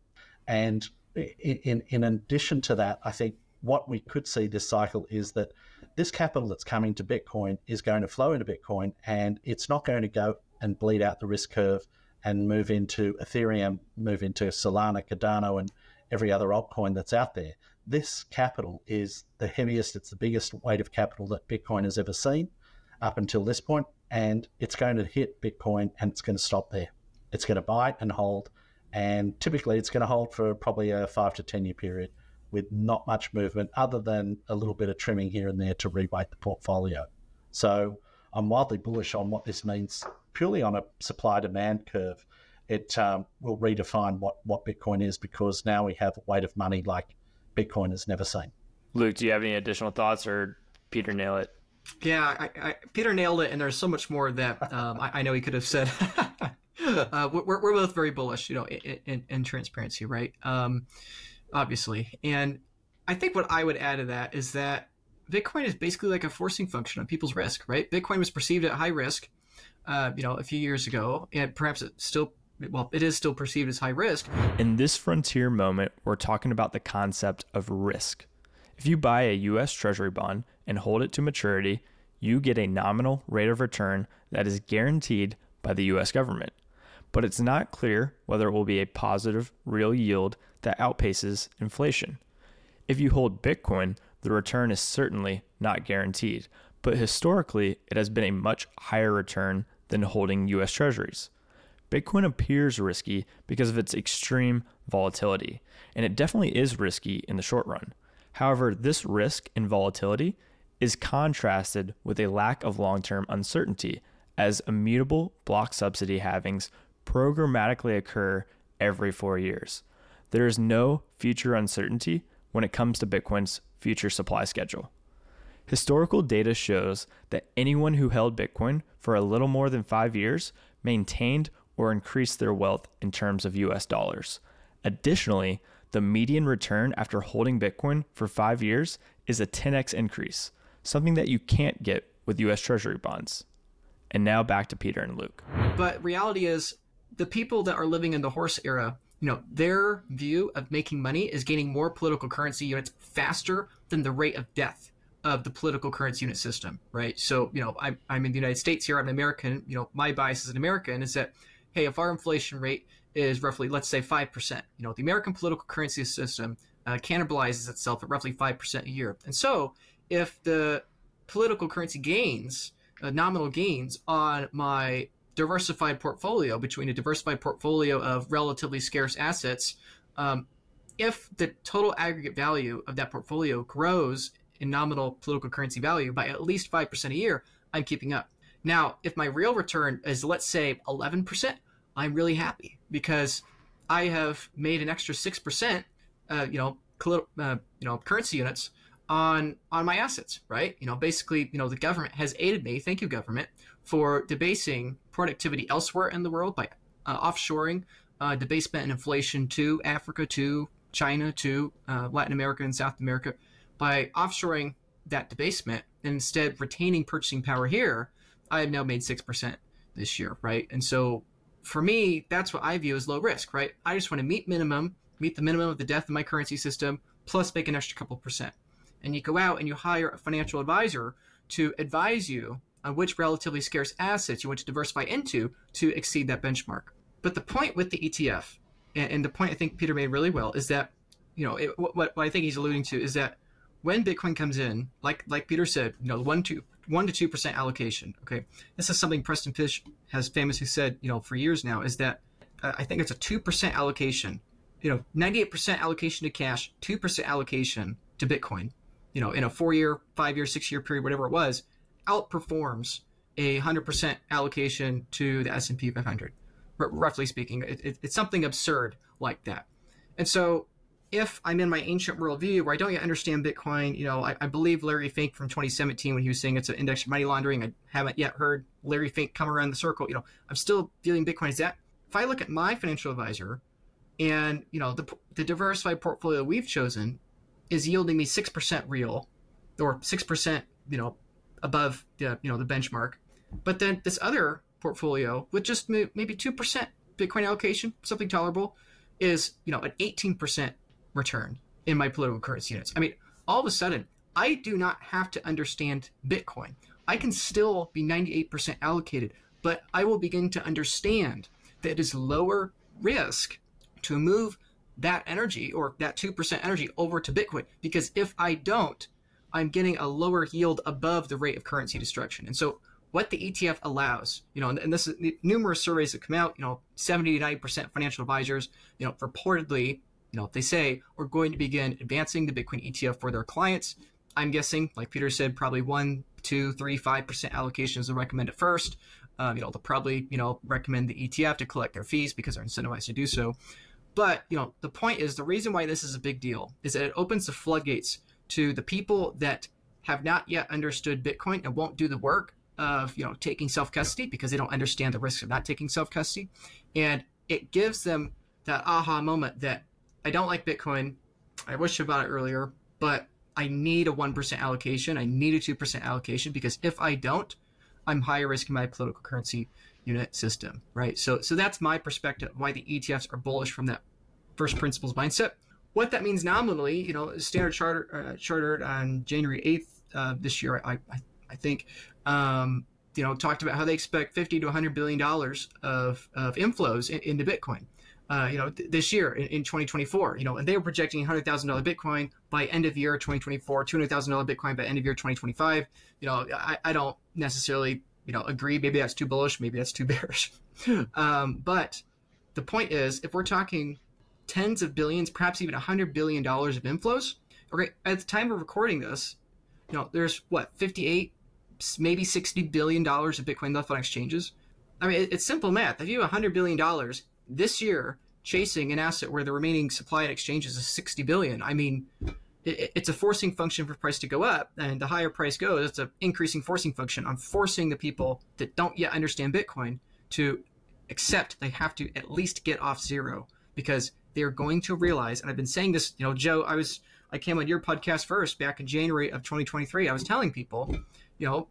And in, in addition to that, I think what we could see this cycle is that this capital that's coming to Bitcoin is going to flow into Bitcoin, and it's not going to go and bleed out the risk curve and move into Ethereum, move into Solana, Cardano, and every other altcoin that's out there. This capital is the heaviest, it's the biggest weight of capital that Bitcoin has ever seen up until this point, and it's going to hit Bitcoin and it's going to stop there. It's going to buy and hold, and typically it's going to hold for probably a five to 10 year period with not much movement other than a little bit of trimming here and there to reweight the portfolio. So I'm wildly bullish on what this means purely on a supply demand curve. It um, will redefine what, what Bitcoin is because now we have a weight of money like Bitcoin has never seen. Luke, do you have any additional thoughts or Peter nail it? Yeah, I, I, Peter nailed it, and there's so much more that um, I, I, know he could have said. uh, we're, we're both very bullish, you know, in, in, in transparency, right? Um, obviously, and I think what I would add to that is that Bitcoin is basically like a forcing function on people's risk, right? Bitcoin was perceived at high risk, uh, you know, a few years ago, and perhaps it still well, it is still perceived as high risk. In this frontier moment, we're talking about the concept of risk. If you buy a US Treasury bond and hold it to maturity, you get a nominal rate of return that is guaranteed by the US government. But it's not clear whether it will be a positive real yield that outpaces inflation. If you hold Bitcoin, the return is certainly not guaranteed, but historically it has been a much higher return than holding US Treasuries. Bitcoin appears risky because of its extreme volatility, and it definitely is risky in the short run. However, this risk and volatility is contrasted with a lack of long term uncertainty, as immutable block subsidy halvings programmatically occur every four years. There is no future uncertainty when it comes to Bitcoin's future supply schedule. Historical data shows that anyone who held Bitcoin for a little more than five years maintained or increased their wealth in terms of US dollars. Additionally, the median return after holding Bitcoin for five years is a 10x increase, something that you can't get with US Treasury bonds. And now back to Peter and Luke. But reality is, the people that are living in the horse era, you know, their view of making money is gaining more political currency units faster than the rate of death of the political currency unit system, right? So, you know, I'm, I'm in the United States here, I'm an American, you know, my bias as an American is that, hey, if our inflation rate is roughly, let's say, 5%. You know, the American political currency system uh, cannibalizes itself at roughly 5% a year. And so, if the political currency gains, uh, nominal gains on my diversified portfolio, between a diversified portfolio of relatively scarce assets, um, if the total aggregate value of that portfolio grows in nominal political currency value by at least 5% a year, I'm keeping up. Now, if my real return is, let's say, 11%, I'm really happy because I have made an extra six percent, uh, you know, uh, you know, currency units on on my assets, right? You know, basically, you know, the government has aided me. Thank you, government, for debasing productivity elsewhere in the world by uh, offshoring uh, debasement and inflation to Africa, to China, to uh, Latin America and South America, by offshoring that debasement and instead retaining purchasing power here. I have now made six percent this year, right? And so for me, that's what I view as low risk, right? I just want to meet minimum, meet the minimum of the death of my currency system, plus make an extra couple percent. And you go out and you hire a financial advisor to advise you on which relatively scarce assets you want to diversify into to exceed that benchmark. But the point with the ETF, and, and the point I think Peter made really well, is that you know it, what, what I think he's alluding to is that when Bitcoin comes in, like like Peter said, you know one to one to two percent allocation. Okay, this is something Preston Pysh has famously said, you know, for years now, is that uh, I think it's a two percent allocation. You know, ninety eight percent allocation to cash, two percent allocation to Bitcoin. You know, in a four year, five year, six year period, whatever it was, outperforms a 100% allocation to the S&P 500 r- roughly speaking. It, it, it's something absurd like that. And so if i'm in my ancient worldview where i don't yet understand bitcoin you know i, I believe larry fink from 2017 when he was saying it's an index money laundering. I haven't yet heard larry fink come around the circle. You know i'm still viewing bitcoin as that if i look at my financial advisor and you know the, the diversified portfolio we've chosen is yielding me 6% real or 6% you know above the you know the benchmark. But then this other portfolio with just maybe two percent Bitcoin allocation, something tolerable, is you know an eighteen percent return in my political currency units. I mean, all of a sudden, I do not have to understand Bitcoin. I can still be 98% allocated, but I will begin to understand that it is lower risk to move that energy or that 2% energy over to Bitcoin. Because if I don't, I'm getting a lower yield above the rate of currency destruction. And so what the ETF allows, you know, and, and this is numerous surveys that come out, you know, 70 to 90% financial advisors, you know, reportedly, you know, they say we're going to begin advancing the Bitcoin ETF for their clients. I'm guessing, like Peter said, probably one, two, three, five percent allocations are recommended first. Um, you know, they'll probably, you know, recommend the ETF to collect their fees because they're incentivized to do so. But, you know, the point is the reason why this is a big deal is that it opens the floodgates to the people that have not yet understood Bitcoin and won't do the work of you know taking self custody because they don't understand the risks of not taking self custody, and it gives them that aha moment that I don't like Bitcoin. I wish about it earlier, but I need a one percent allocation. I need a two percent allocation because if I don't, I'm higher risk in my political currency unit system, right? So so that's my perspective why the ETFs are bullish from that first principles mindset what that means nominally, you know, Standard Charter uh, chartered on January 8th uh, this year, I, I, I think, um, you know, talked about how they expect 50 to 100 billion dollars of, of inflows in, into Bitcoin. Uh, you know, th- this year in, in, 2024, you know, and they were projecting $100,000 Bitcoin by end of year 2024, $200,000 Bitcoin by end of year 2025. You know, I, I don't necessarily, you know, agree. Maybe that's too bullish. Maybe that's too bearish. um, but the point is, if we're talking tens of billions, perhaps even a hundred billion dollars of inflows. Okay, at the time of recording this, you know, there's what 58, maybe 60 billion dollars of Bitcoin left on exchanges. I mean, it's simple math. If you have 100 billion dollars this year chasing an asset where the remaining supply at exchanges is 60 billion, I mean, it's a forcing function for price to go up, and the higher price goes, it's an increasing forcing function on forcing the people that don't yet understand Bitcoin to accept they have to at least get off zero because they're going to realize, and I've been saying this, you know, Joe, I was I came on your podcast first back in January of 2023. I was telling people, you know,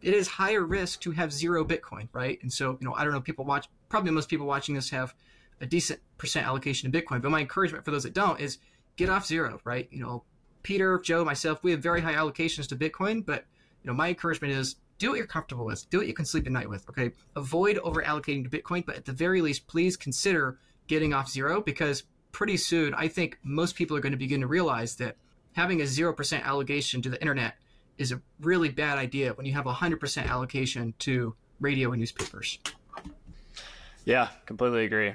it is higher risk to have zero Bitcoin, right? And so, you know, I don't know, people watch probably most people watching this have a decent percent allocation to Bitcoin. But my encouragement for those that don't is get off zero, right? You know, Peter, Joe, myself, we have very high allocations to Bitcoin, but you know, my encouragement is do what you're comfortable with. Do what you can sleep at night with. Okay. Avoid over allocating to Bitcoin, but at the very least, please consider getting off zero because pretty soon I think most people are going to begin to realize that having a 0% allocation to the internet is a really bad idea when you have a 100% allocation to radio and newspapers. Yeah, completely agree.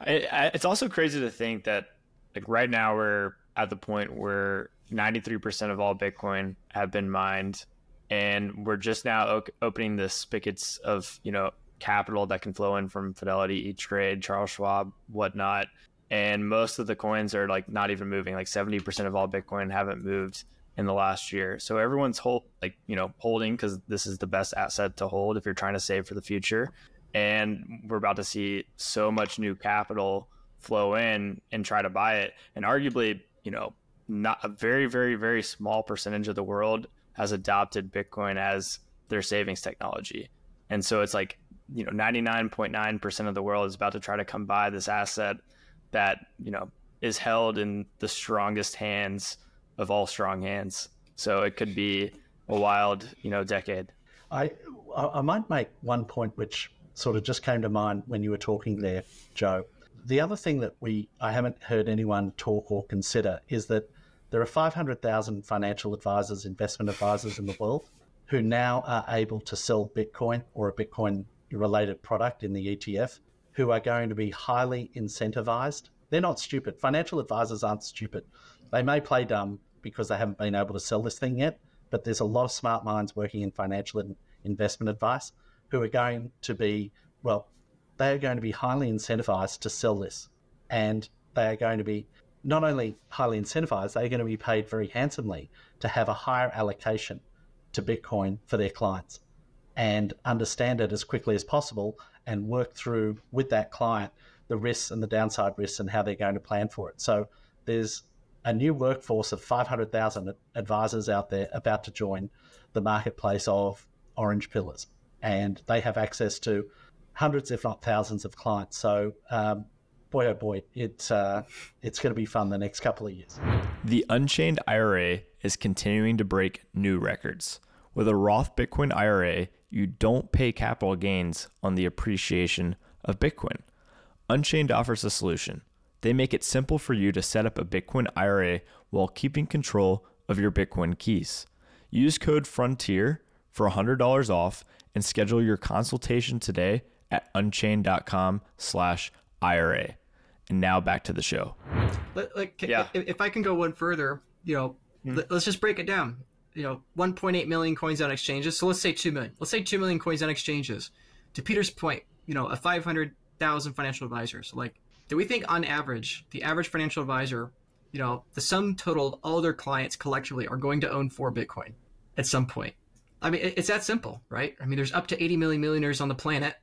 It's also crazy to think that like right now we're at the point where 93% of all Bitcoin have been mined and we're just now opening the spigots of, you know, capital that can flow in from Fidelity, E*Trade, Charles Schwab, whatnot. And most of the coins are like not even moving. Like 70% of all Bitcoin haven't moved in the last year. So everyone's hold like, you know, holding because this is the best asset to hold if you're trying to save for the future. And we're about to see so much new capital flow in and try to buy it. And arguably, you know, not a very, very, very small percentage of the world has adopted Bitcoin as their savings technology. And so it's like you know 99.9% of the world is about to try to come by this asset that you know is held in the strongest hands of all strong hands so it could be a wild you know decade I I might make one point which sort of just came to mind when you were talking there, Joe. The other thing that we I haven't heard anyone talk or consider is that there are 500,000 financial advisors, investment advisors in the world who now are able to sell Bitcoin or a Bitcoin related product in the ETF who are going to be highly incentivized. They're not stupid. Financial advisors aren't stupid. They may play dumb because they haven't been able to sell this thing yet, but there's a lot of smart minds working in financial investment advice who are going to be, well, they are going to be highly incentivized to sell this. And they are going to be not only highly incentivized, they're going to be paid very handsomely to have a higher allocation to Bitcoin for their clients and understand it as quickly as possible and work through with that client the risks and the downside risks and how they're going to plan for it. So there's a new workforce of 500,000 advisors out there about to join the marketplace of Orange Pillars, and they have access to hundreds, if not thousands, of clients. So, um, boy, oh boy, it's uh, it's going to be fun the next couple of years. The Unchained IRA is continuing to break new records. With a Roth Bitcoin IRA, you don't pay capital gains on the appreciation of Bitcoin. Unchained offers a solution. They make it simple for you to set up a Bitcoin IRA while keeping control of your Bitcoin keys. Use code FRONTIER for $100 off and schedule your consultation today at unchained.com slash IRA. And now back to the show. Like, yeah. if I can go one further, you know, mm-hmm. let's just break it down. You know, 1.8 million coins on exchanges. So let's say 2 million. Let's say 2 million coins on exchanges. To Peter's point, you know, a 500,000 financial advisors. Like, do we think on average, the average financial advisor, you know, the sum total of all their clients collectively are going to own four Bitcoin at some point? I mean, it's that simple, right? I mean, there's up to 80 million millionaires on the planet,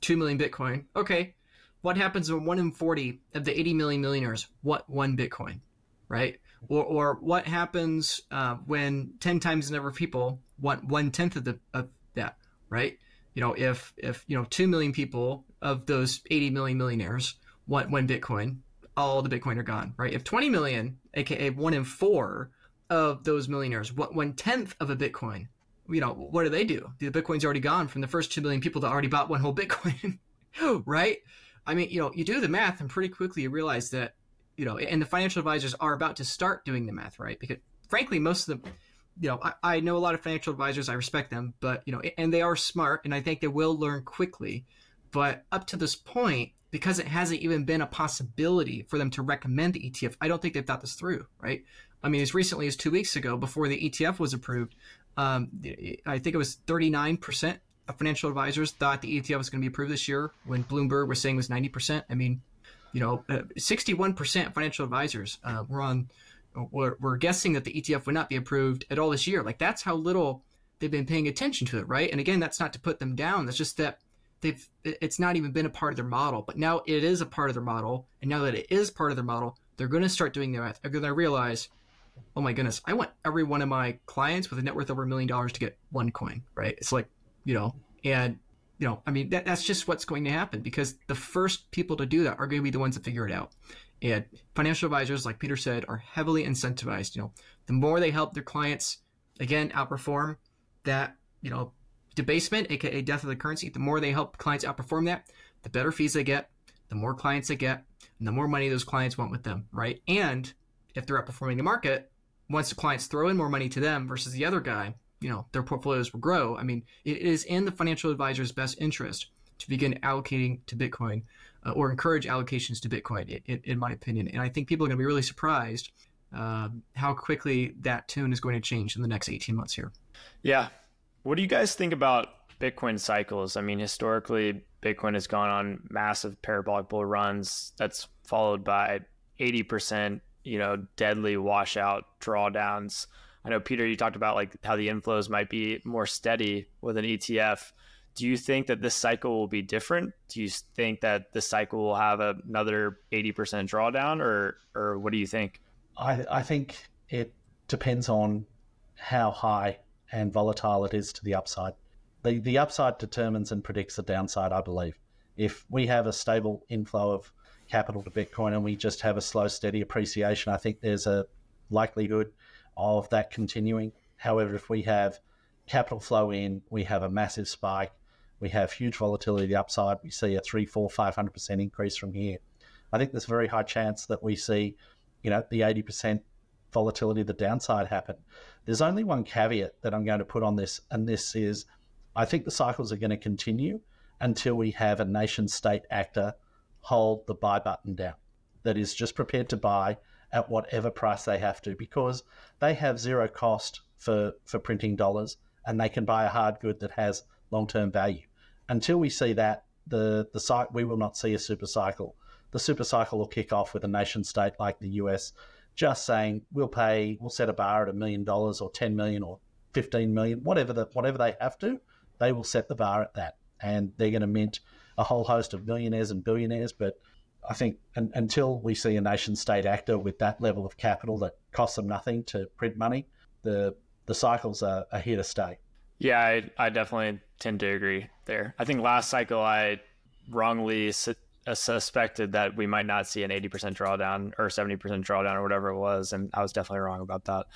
2 million Bitcoin. Okay. What happens when one in 40 of the 80 million millionaires want one Bitcoin, right? Or, or what happens uh, when 10 times the number of people want one tenth of, the, of that, right? You know, if, if, you know, 2 million people of those 80 million millionaires want one Bitcoin, all the Bitcoin are gone, right? If 20 million, aka one in four of those millionaires want one tenth of a Bitcoin, you know, what do they do? The Bitcoin's already gone from the first 2 million people that already bought one whole Bitcoin, right? I mean, you know, you do the math and pretty quickly you realize that, you know, and the financial advisors are about to start doing the math, right? Because frankly, most of them, you know, I, I know a lot of financial advisors, I respect them, but, you know, and they are smart and I think they will learn quickly. But up to this point, because it hasn't even been a possibility for them to recommend the ETF, I don't think they've thought this through, right? I mean, as recently as two weeks ago, before the ETF was approved, um, I think it was 39% of financial advisors thought the ETF was going to be approved this year when Bloomberg was saying was 90%. I mean, you know, uh, 61% financial advisors uh, were on, were, were guessing that the ETF would not be approved at all this year. Like that's how little they've been paying attention to it, right? And again, that's not to put them down. That's just that they've, it's not even been a part of their model, but now it is a part of their model. And now that it is part of their model, they're going to start doing their math. They're going to realize, oh my goodness, I want every one of my clients with a net worth over a million dollars to get one coin, right? It's like, you know, and, you know, I mean, that, that's just what's going to happen because the first people to do that are going to be the ones that figure it out. And financial advisors, like Peter said, are heavily incentivized. You know, the more they help their clients, again, outperform that, you know, debasement, aka death of the currency, the more they help clients outperform that, the better fees they get, the more clients they get, and the more money those clients want with them, right? And if they're outperforming the market, once the clients throw in more money to them versus the other guy, you know, their portfolios will grow. I mean, it is in the financial advisor's best interest to begin allocating to Bitcoin uh, or encourage allocations to Bitcoin, in, in, my opinion. And I think people are going to be really surprised uh, how quickly that tune is going to change in the next 18 months here. Yeah. What do you guys think about Bitcoin cycles? I mean, historically, Bitcoin has gone on massive parabolic bull runs that's followed by 80% you know, deadly washout drawdowns. I know Peter, you talked about like how the inflows might be more steady with an ETF. Do you think that this cycle will be different? Do you think that this cycle will have another 80% drawdown or or what do you think? I, I think it depends on how high and volatile it is to the upside. The the upside determines and predicts the downside, I believe. If we have a stable inflow of capital to Bitcoin and we just have a slow, steady appreciation, I think there's a likelihood of that continuing. However, if we have capital flow in, we have a massive spike, we have huge volatility the upside, we see a three, four, five hundred percent increase from here. I think there's a very high chance that we see, you know, the eighty percent volatility the downside happen. There's only one caveat that I'm going to put on this, and this is I think the cycles are going to continue until we have a nation state actor hold the buy button down that is just prepared to buy at whatever price they have to because they have zero cost for, for printing dollars and they can buy a hard good that has long term value. Until we see that, the, the we will not see a super cycle. The super cycle will kick off with a nation state like the US just saying we'll pay, we'll set a bar at a million dollars or 10 million or 15 million, whatever the, whatever they have to, they will set the bar at that. And they're going to mint a whole host of millionaires and billionaires. But I think until we see a nation state actor with that level of capital that costs them nothing to print money, the the cycles are, are here to stay. Yeah, I, I definitely tend to agree there. I think last cycle I wrongly su- uh, suspected that we might not see an 80% drawdown or 70% drawdown or whatever it was. And I was definitely wrong about that.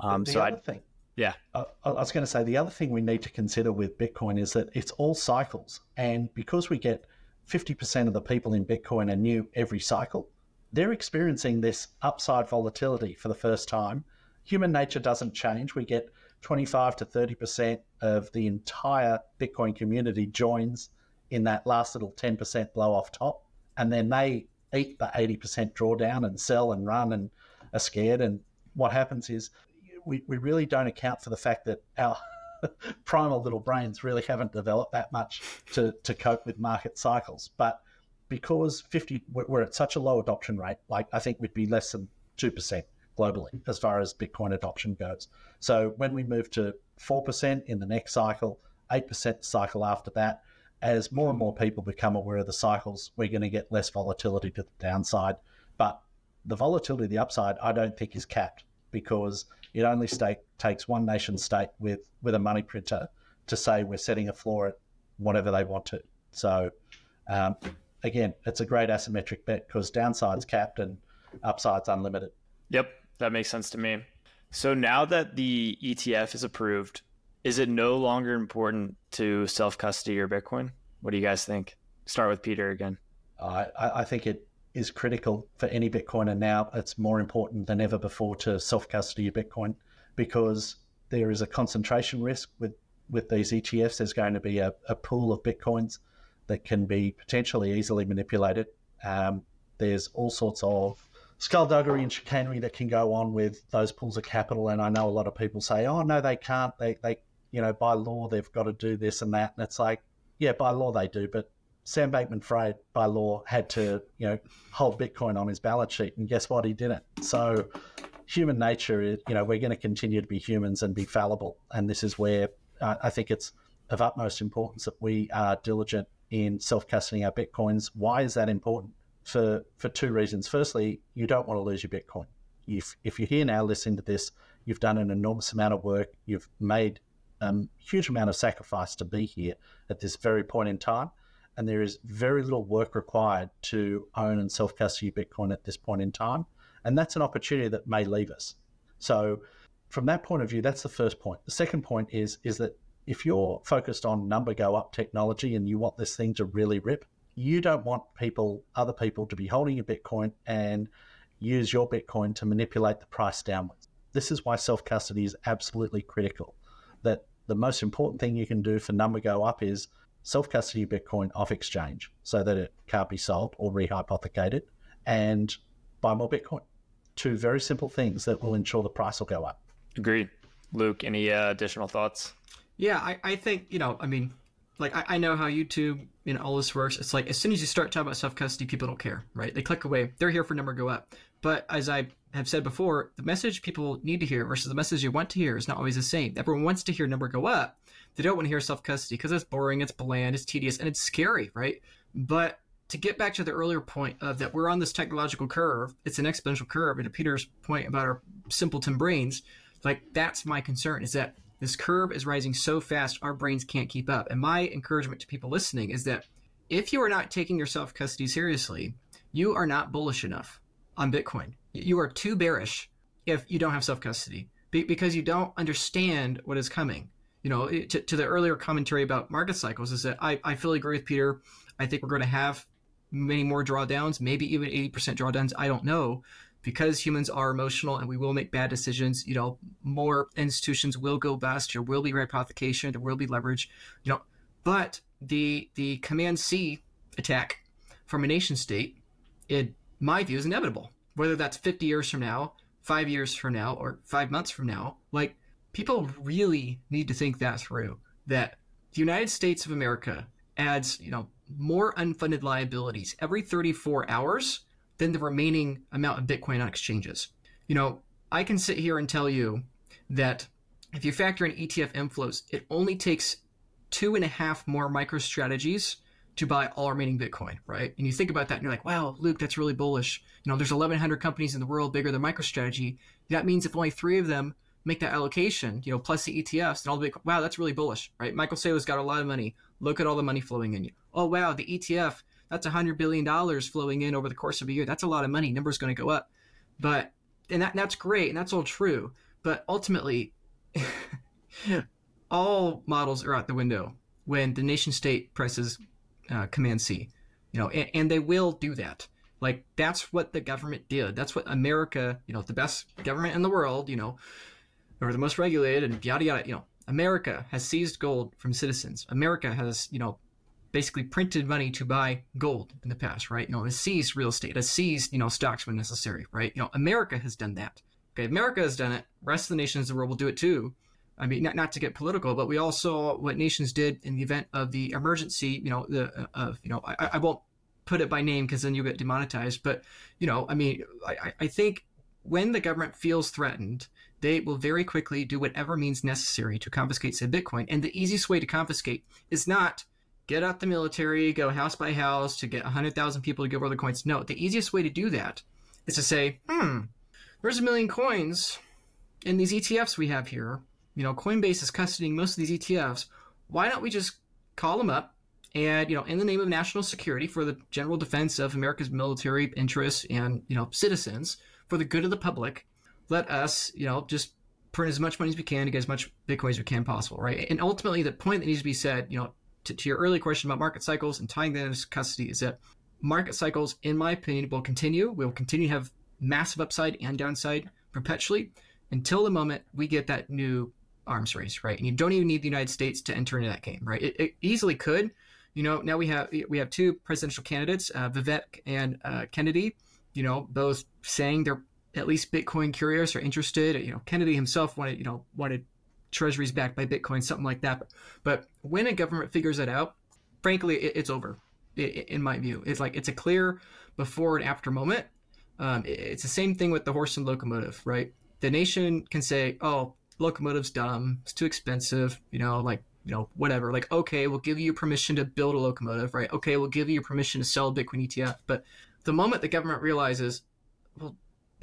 Um, so I think yeah. I, I was going to say the other thing we need to consider with Bitcoin is that it's all cycles. And because we get 50% of the people in Bitcoin are new every cycle, they're experiencing this upside volatility for the first time. Human nature doesn't change. We get 25 to 30% of the entire Bitcoin community joins in that last little 10% blow off top. And then they eat the 80% drawdown and sell and run and are scared. And what happens is we, we really don't account for the fact that our primal little brains really haven't developed that much to, to cope with market cycles. But because 50, we're at such a low adoption rate, like I think we'd be less than 2% globally as far as Bitcoin adoption goes. So when we move to 4% in the next cycle, 8% cycle after that, as more and more people become aware of the cycles, we're going to get less volatility to the downside. But the volatility, the upside, I don't think is capped because it only state, takes one nation state with, with a money printer to say we're setting a floor at whatever they want to. So, um, again, it's a great asymmetric bet because downside's capped and upside's unlimited. Yep, that makes sense to me. So now that the ETF is approved, is it no longer important to self custody your Bitcoin? What do you guys think? Start with Peter again. I, I think it is critical for any Bitcoiner now. It's more important than ever before to self custody your Bitcoin because there is a concentration risk with, with these ETFs. There's going to be a, a pool of Bitcoins that can be potentially easily manipulated. Um, there's all sorts of skullduggery and chicanery that can go on with those pools of capital. And I know a lot of people say, oh, no, they can't. They, they you know, by law, they've got to do this and that. And it's like, yeah, by law they do, but Sam Bankman-Fried, by law, had to you know hold Bitcoin on his balance sheet, and guess what? He didn't. So, human nature, is, you know, we're going to continue to be humans and be fallible, and this is where uh, I think it's of utmost importance that we are diligent in self-custodying our bitcoins. Why is that important? For for two reasons. Firstly, you don't want to lose your Bitcoin. If if you're here now listening to this, you've done an enormous amount of work. You've made a um, huge amount of sacrifice to be here at this very point in time and there is very little work required to own and self custody Bitcoin at this point in time. And that's an opportunity that may leave us. So, from that point of view, that's the first point. The second point is is that if you're focused on number go up technology and you want this thing to really rip, you don't want people, other people, to be holding your Bitcoin and use your Bitcoin to manipulate the price downwards. This is why self custody is absolutely critical. That the most important thing you can do for number go up is self custody Bitcoin off exchange so that it can't be sold or rehypothecated and buy more Bitcoin. Two very simple things that will ensure the price will go up. Agreed. Luke, any uh, additional thoughts? Yeah, I, I think, you know, I mean, like I, I know how YouTube, you know, all this works. It's like as soon as you start talking about self custody, people don't care, right? They click away. They're here for number go up. But as I have said before, the message people need to hear versus the message you want to hear is not always the same. Everyone wants to hear number go up, they don't want to hear self custody because it's boring, it's bland, it's tedious, and it's scary, right? But to get back to the earlier point of that we're on this technological curve, it's an exponential curve. And to Peter's point about our simpleton brains, like that's my concern is that this curve is rising so fast our brains can't keep up. And my encouragement to people listening is that if you are not taking your self custody seriously, you are not bullish enough on Bitcoin. You are too bearish if you don't have self custody because you don't understand what is coming you know, to, to the earlier commentary about market cycles, is that I, I fully agree with Peter. I think we're going to have many more drawdowns, maybe even 80% drawdowns. I don't know. Because humans are emotional and we will make bad decisions, you know, more institutions will go bust. There will be hypothecation. There will be leverage, you know. But the the Command C attack from a nation state, in my view, is inevitable. Whether that's 50 years from now, five years from now, or five months from now, like people really need to think that through. That the United States of America adds, you know, more unfunded liabilities every 34 hours than the remaining amount of Bitcoin on exchanges. You know, I can sit here and tell you that if you factor in ETF inflows, it only takes two and a half more MicroStrategies to buy all remaining Bitcoin, right? And you think about that and you're like, wow, Luke, that's really bullish. You know, there's 1,100 companies in the world bigger than MicroStrategy. That means if only three of them make that allocation, you know, plus the ETFs and all the Bitcoin, wow, that's really bullish, right? Michael Saylor's got a lot of money. Look at all the money flowing in. Oh, wow, the ETF, that's $100 billion flowing in over the course of a year. That's a lot of money. Number's going to go up. But, and that, that's great. And that's all true. But ultimately, all models are out the window when the nation state presses uh, Command C, you know, and, and they will do that. Like that's what the government did. That's what America, you know, the best government in the world, you know, or the most regulated and yada yada. You know, America has seized gold from citizens. America has, you know, basically printed money to buy gold in the past, right? You know, has seized real estate, has seized, you know, stocks when necessary, right? You know, America has done that. Okay, America has done it. Rest of the nations of the world will do it too. I mean, not, not to get political, but we all saw what nations did in the event of the emergency. You know, the uh, of you know, I, I won't put it by name because then you get demonetized. But you know, I mean, I, I think when the government feels threatened, they will very quickly do whatever means necessary to confiscate said Bitcoin. And the easiest way to confiscate is not get out the military, go house by house to get 100,000 people to give over the coins. No, the easiest way to do that is to say, hmm, there's a million coins in these ETFs we have here you know, Coinbase is custodying most of these ETFs. Why don't we just call them up and, you know, in the name of national security for the general defense of America's military interests and, you know, citizens for the good of the public, let us, you know, just print as much money as we can to get as much Bitcoin as we can possible, right? And ultimately, the point that needs to be said, you know, to, to your early question about market cycles and tying that into custody is that market cycles, in my opinion, will continue. We'll continue to have massive upside and downside perpetually until the moment we get that new arms race, right? And you don't even need the United States to enter into that game, right? It, it easily could. You know, now we have we have two presidential candidates, uh, Vivek and uh, Kennedy. You know, both saying they're at least Bitcoin curious or interested. You know, Kennedy himself wanted you know wanted treasuries backed by Bitcoin, something like that. But when a government figures it out, frankly, it, it's over. in my view, it's like it's a clear before and after moment. Um, it's the same thing with the horse and locomotive, right? The nation can say, "Oh, locomotive's dumb. It's too expensive. You know, like you know, whatever. Like, okay, we'll give you permission to build a locomotive, right? Okay, we'll give you permission to sell Bitcoin ETF. But the moment the government realizes, well,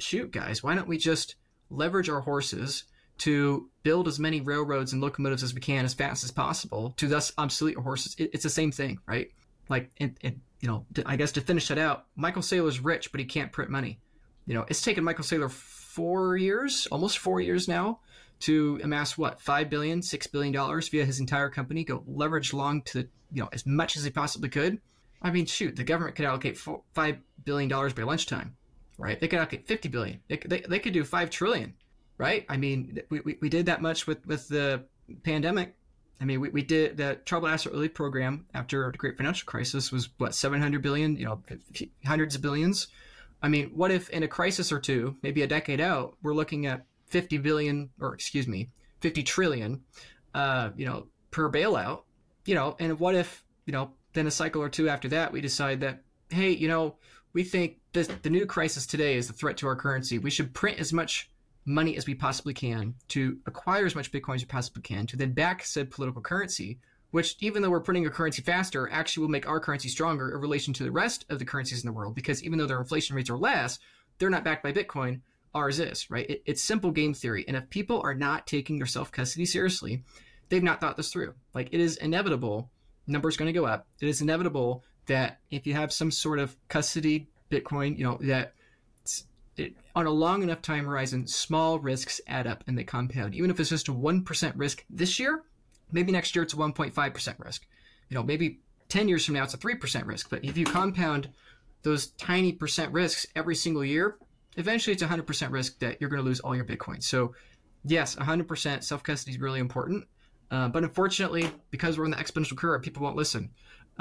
shoot, guys, why don't we just leverage our horses to build as many railroads and locomotives as we can as fast as possible to thus obsolete our horses? It, it's the same thing, right? Like, and, and you know, I guess to finish that out, Michael Saylor's rich, but he can't print money. You know, it's taken Michael Saylor four years, almost four years now, to amass what five billion, six billion dollars via his entire company, go leverage long to you know as much as he possibly could. I mean, shoot, the government could allocate four, five billion dollars by lunchtime, right? They could allocate fifty billion. They, they, they could do five trillion, right? I mean, we, we, we did that much with with the pandemic. I mean, we, we did the troubled asset relief program after the great financial crisis was what 700 billion, you know, hundreds of billions. I mean, what if in a crisis or two, maybe a decade out, we're looking at 50 billion or excuse me 50 trillion uh, you know per bailout you know and what if you know then a cycle or two after that we decide that hey you know we think this, the new crisis today is a threat to our currency we should print as much money as we possibly can to acquire as much bitcoin as we possibly can to then back said political currency which even though we're printing a currency faster actually will make our currency stronger in relation to the rest of the currencies in the world because even though their inflation rates are less they're not backed by bitcoin ours is, right? It, it's simple game theory. And if people are not taking their self custody seriously, they've not thought this through. Like it is inevitable, numbers going to go up. It is inevitable that if you have some sort of custody Bitcoin, you know, that it, on a long enough time horizon, small risks add up and they compound. Even if it's just a 1% risk this year, maybe next year it's a 1.5% risk. You know, maybe 10 years from now it's a 3% risk. But if you compound those tiny percent risks every single year, eventually it's 100% risk that you're going to lose all your Bitcoin. So, yes, 100% self custody is really important. Uh, but unfortunately, because we're in the exponential curve, people won't listen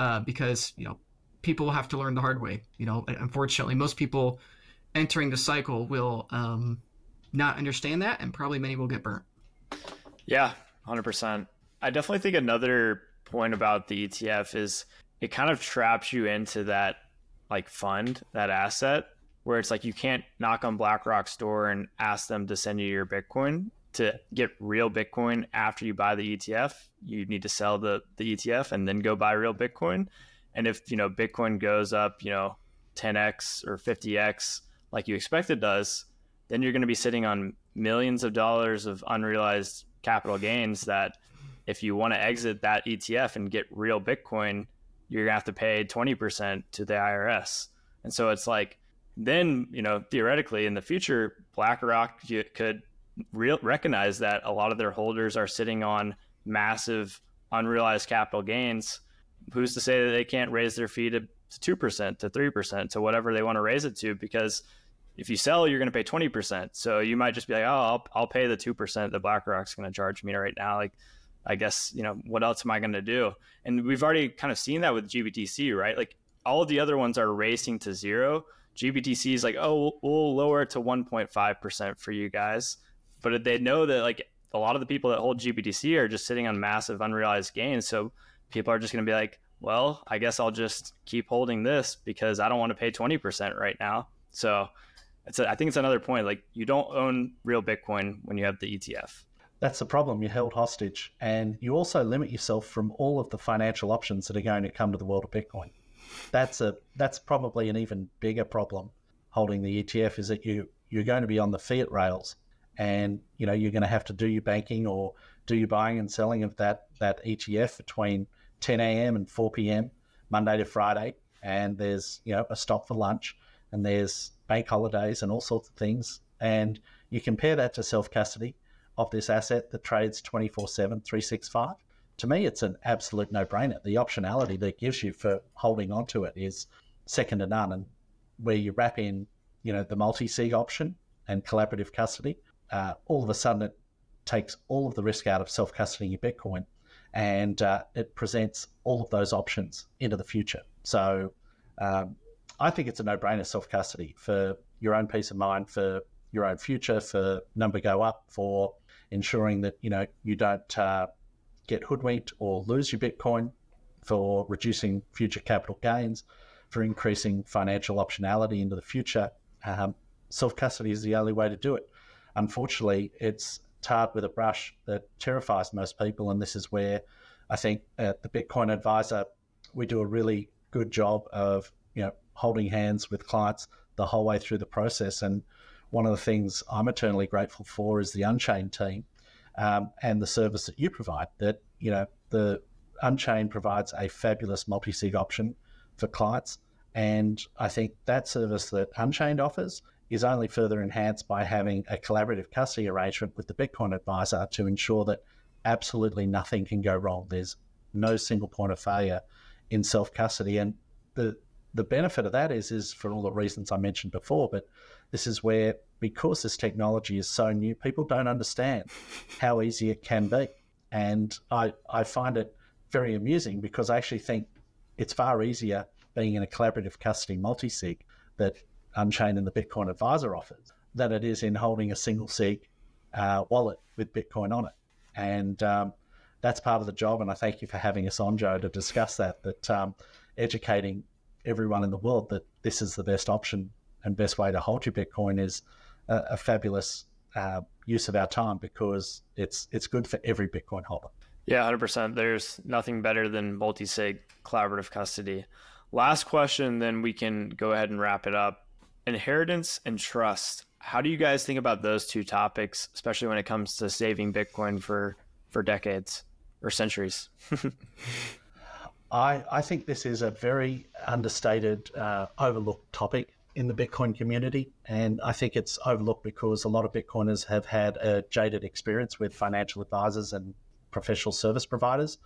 uh, because you know people have to learn the hard way. You know, unfortunately, most people entering the cycle will um, not understand that, and probably many will get burnt. Yeah, hundred percent. I definitely think another point about the ETF is it kind of traps you into that like fund, that asset, where it's like you can't knock on BlackRock's door and ask them to send you your Bitcoin to get real Bitcoin after you buy the ETF. You need to sell the the ETF and then go buy real Bitcoin. And if you know Bitcoin goes up, you know, 10x or 50x like you expect it does, then you're going to be sitting on millions of dollars of unrealized capital gains that if you want to exit that ETF and get real Bitcoin, you're going to have to pay 20% to the IRS. And so it's like, then, you know, theoretically in the future, BlackRock could recognize that a lot of their holders are sitting on massive unrealized capital gains. Who's to say that they can't raise their fee to, to 2%, to 3%, to whatever they want to raise it to? Because if you sell, you're going to pay 20%. So you might just be like, oh, I'll, I'll pay the 2% that BlackRock's going to charge me right now. Like, I guess, you know, what else am I going to do? And we've already kind of seen that with GBTC, right? Like all the other ones are racing to zero. GBTC is like, oh, we'll lower it to 1.5% for you guys. But they know that like a lot of the people that hold GBTC are just sitting on massive unrealized gains. So people are just going to be like, well, I guess I'll just keep holding this because I don't want to pay 20% right now. So it's a, I think it's another point. Like you don't own real Bitcoin when you have the ETF. That's the problem. You're held hostage, and you also limit yourself from all of the financial options that are going to come to the world of Bitcoin. That's a that's probably an even bigger problem. Holding the ETF is that you you're going to be on the fiat rails, and you know you're going to have to do your banking or do your buying and selling of that that ETF between 10 a.m. and 4 p.m. Monday to Friday, and there's you know a stop for lunch, and there's bank holidays and all sorts of things. And you compare that to self custody of this asset that trades 24 7, 365. To me, it's an absolute no brainer. The optionality that gives you for holding on to it is second to none. And where you wrap in, you know, the multi sig option and collaborative custody, uh, all of a sudden it takes all of the risk out of self custody your Bitcoin and uh, it presents all of those options into the future. So um, I think it's a no brainer self custody for your own peace of mind, for your own future, for number go up, for ensuring that you know you don't uh, get hoodwinked or lose your Bitcoin, for reducing future capital gains, for increasing financial optionality into the future. Um, self custody is the only way to do it. Unfortunately, it's tarred with a brush that terrifies most people, and this is where I think at the Bitcoin Adviser we do a really good job of you know holding hands with clients the whole way through the process. And one of the things I'm eternally grateful for is the Unchained team um, and the service that you provide. That you know the Unchained provides a fabulous multi-sig option for clients, and I think that service that Unchained offers is only further enhanced by having a collaborative custody arrangement with the Bitcoin Adviser to ensure that absolutely nothing can go wrong. There's no single point of failure in self custody, and the the benefit of that is is for all the reasons I mentioned before, but this is where because this technology is so new, people don't understand how easy it can be. And I, I find it very amusing because I actually think it's far easier being in a collaborative custody multi-sig that Unchained and the Bitcoin Adviser offers than it is in holding a single sig uh, wallet with Bitcoin on it. And um, that's part of the job. And I thank you for having us on, Joe, to discuss that. That um, educating everyone in the world that this is the best option and best way to hold your Bitcoin is a, a fabulous uh, use of our time because it's it's good for every Bitcoin holder. Yeah, hundred percent. There's nothing better than multi-sig collaborative custody. Last question, then we can go ahead and wrap it up. Inheritance and trust. How do you guys think about those two topics, especially when it comes to saving Bitcoin for for decades or centuries? I, I think this is a very understated, uh, overlooked topic in the Bitcoin community. And I think it's overlooked because a lot of Bitcoiners have had a jaded experience with financial advisors and professional service providers,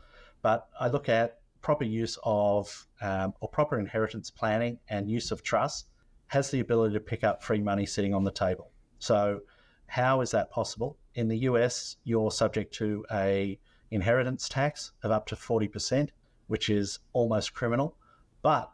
but I look at proper use of um, or proper inheritance planning and use of trust has the ability to pick up free money sitting on the table. So, how is that possible? In the US, you're subject to a inheritance tax of up to 40%, which is almost criminal. But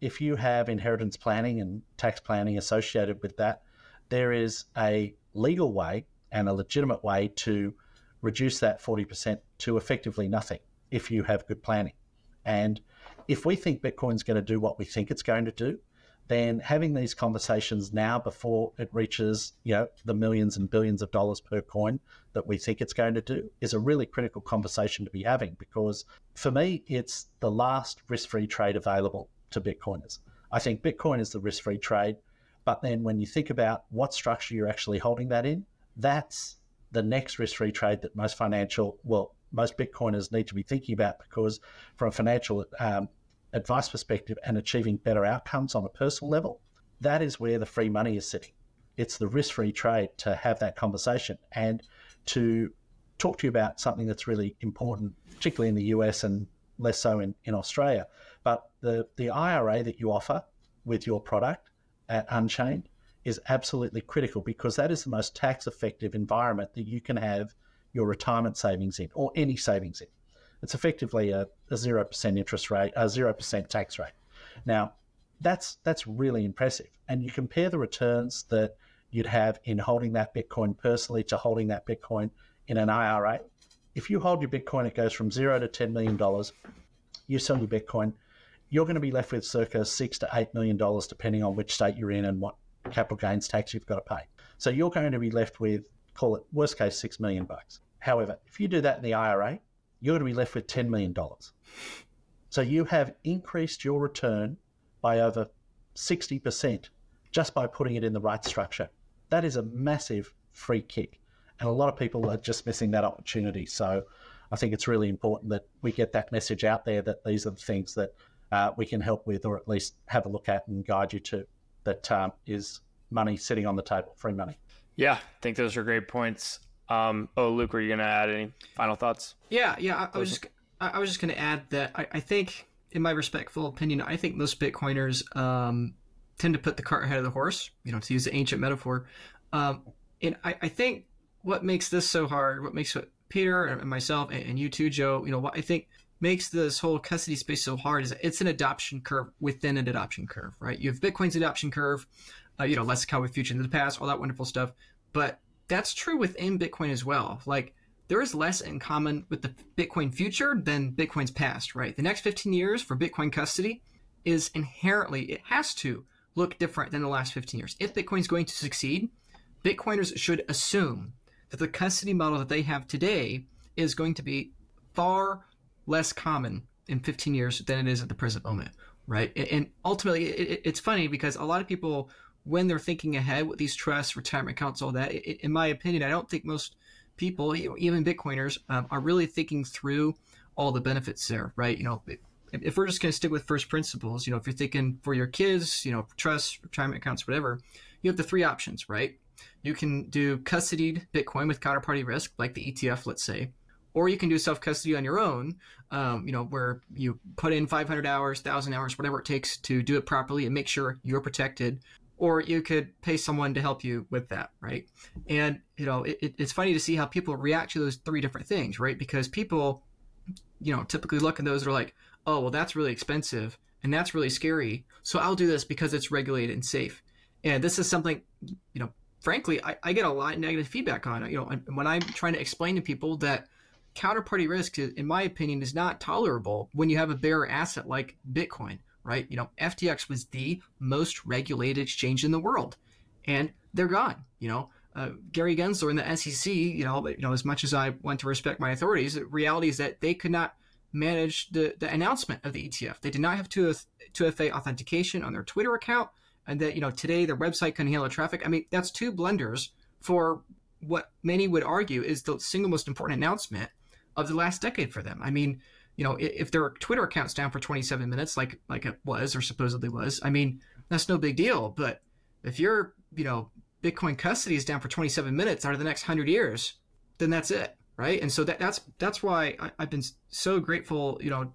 if you have inheritance planning and tax planning associated with that, there is a legal way and a legitimate way to reduce that 40% to effectively nothing if you have good planning. And if we think Bitcoin's going to do what we think it's going to do, then having these conversations now before it reaches you know the millions and billions of dollars per coin that we think it's going to do is a really critical conversation to be having because for me it's the last risk-free trade available to bitcoiners. I think bitcoin is the risk-free trade but then when you think about what structure you're actually holding that in that's the next risk-free trade that most financial well most bitcoiners need to be thinking about because from a financial um, advice perspective and achieving better outcomes on a personal level, that is where the free money is sitting. It's the risk free trade to have that conversation and to talk to you about something that's really important, particularly in the US and less so in, in Australia. But the, the IRA that you offer with your product at Unchained is absolutely critical because that is the most tax effective environment that you can have your retirement savings in or any savings in it's effectively a, a 0% interest rate, a 0% tax rate. Now, that's that's really impressive. And you compare the returns that you'd have in holding that Bitcoin personally to holding that Bitcoin in an IRA. If you hold your Bitcoin, it goes from zero to $10 million. You sell your Bitcoin, you're going to be left with circa six to $8 million, depending on which state you're in and what capital gains tax you've got to pay. So you're going to be left with, call it worst case, 6 million bucks. However, if you do that in the IRA, you're going to be left with $10 million. So you have increased your return by over 60% just by putting it in the right structure. That is a massive free kick. And a lot of people are just missing that opportunity. So I think it's really important that we get that message out there that these are the things that uh, we can help with, or at least have a look at and guide you to. That um, is money sitting on the table, free money. Yeah, I think those are great points. Um, oh, Luke, were you gonna add any final thoughts? Yeah, yeah. I, I was just I was just gonna add that I, I, think, in my respectful opinion, I think most Bitcoiners um, tend to put the cart ahead of the horse. You know, to use the ancient metaphor. Um, and I, I think what makes this so hard, what makes Peter and myself and, and you too, Joe, you know, what I think makes this whole custody space so hard is it's an adoption curve within an adoption curve, right? You have Bitcoin's adoption curve, uh, you know, let's count with future into the past, all that wonderful stuff. But that's true within Bitcoin as well. Like there is less in common with the Bitcoin future than Bitcoin's past, right? The next 15 years for Bitcoin custody is inherently, it has to look different than the last 15 years. If Bitcoin is going to succeed, Bitcoiners should assume that the custody model that they have today is going to be far less common in 15 years than it is at the present moment, right? And ultimately, it's funny because a lot of people when they're thinking ahead with these trusts, retirement accounts, all that. It, in my opinion, I don't think most people, even Bitcoiners, um, are really thinking through all the benefits there, right? You know, if we're just going to stick with first principles, you know, if you're thinking for your kids, you know, trusts, retirement accounts, whatever, you have the three options, right? You can do custodied Bitcoin with counterparty risk, like the ETF, let's say, or you can do self custody on your own, um, you know, where you put in 500 hours, 1,000 hours, whatever it takes to do it properly and make sure you're protected or you could pay someone to help you with that, right? And you know, it, it's funny to see how people react to those three different things, right? Because people, you know, typically look at those are like, oh, well, that's really expensive and that's really scary, so I'll do this because it's regulated and safe. And this is something, you know, frankly, I, I get a lot of negative feedback on. You know, when I'm trying to explain to people that counterparty risk, in my opinion, is not tolerable when you have a bare asset like Bitcoin right? You know, FTX was the most regulated exchange in the world, and they're gone. You know, uh, Gary Gensler and the SEC, you know, you know, as much as I want to respect my authorities, the reality is that they could not manage the, the announcement of the ETF. They did not have 2FA authentication on their Twitter account, and that you know today their website can handle traffic. I mean, that's two blunders for what many would argue is the single most important announcement of the last decade for them. I mean, you know, if their Twitter account's down for 27 minutes, like like it was or supposedly was, I mean, that's no big deal. But if your, you know, Bitcoin custody is down for 27 minutes out of the next hundred years, then that's it, right? And so that, that's that's why I, have been so grateful, you know,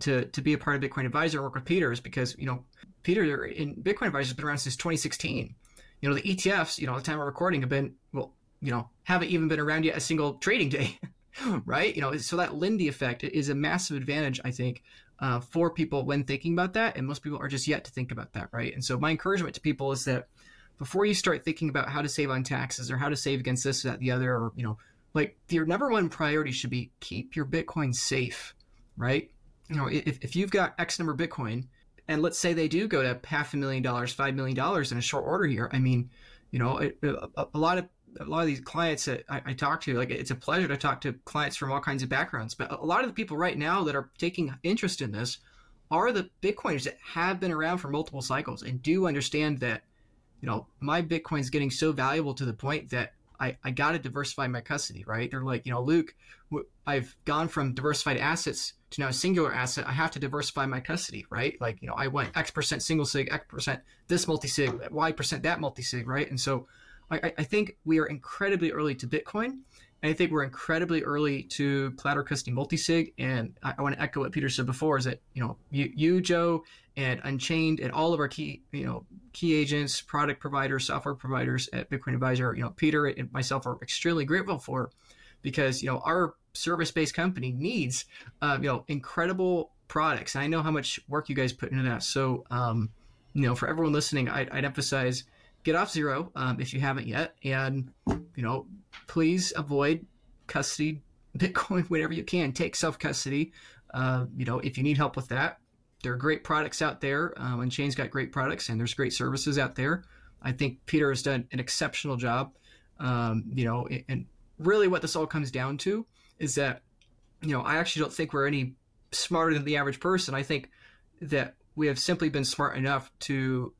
to to be a part of Bitcoin Adviser and work with Peter is because you know Peter in Bitcoin Adviser has been around since 2016. You know, the ETFs, you know, at the time of recording have been well, you know, haven't even been around yet a single trading day, right? You know, so that Lindy effect is a massive advantage, I think, uh, for people when thinking about that, and most people are just yet to think about that, right? And so my encouragement to people is that before you start thinking about how to save on taxes or how to save against this, or that, the other, or you know, like your number one priority should be keep your Bitcoin safe, right? You know, if, if you've got X number Bitcoin, and let's say they do go to half a million dollars, five million dollars in a short order here, I mean, you know, a, a lot of a lot of these clients that I, I, talk to, like it's a pleasure to talk to clients from all kinds of backgrounds. But a lot of the people right now that are taking interest in this are the Bitcoiners that have been around for multiple cycles and do understand that, you know, my Bitcoin is getting so valuable to the point that I, I got to diversify my custody, right? They're like, you know, Luke, I've gone from diversified assets to now a singular asset. I have to diversify my custody, right? Like, you know, I went X percent single sig, X percent this multi sig, Y percent that multi sig, right? And so I, I think we are incredibly early to Bitcoin. And I think we're incredibly early to collaborative custody multisig. And I, I want to echo what Peter said before: is that you know you, you, Joe, and Unchained, and all of our key you know key agents, product providers, software providers at Bitcoin Adviser, you know Peter and myself are extremely grateful for, because you know our service-based company needs uh, you know incredible products. And I know how much work you guys put into that. So um, you know for everyone listening, I'd, I'd emphasize get off zero um, if you haven't yet, and you know, please avoid custody Bitcoin whenever you can. Take self custody. Uh, you know, if you need help with that, there are great products out there. Um, Unchained's got great products, and there's great services out there. I think Peter has done an exceptional job. Um, you know, and really, what this all comes down to is that, you know, I actually don't think we're any smarter than the average person. I think that we have simply been smart enough to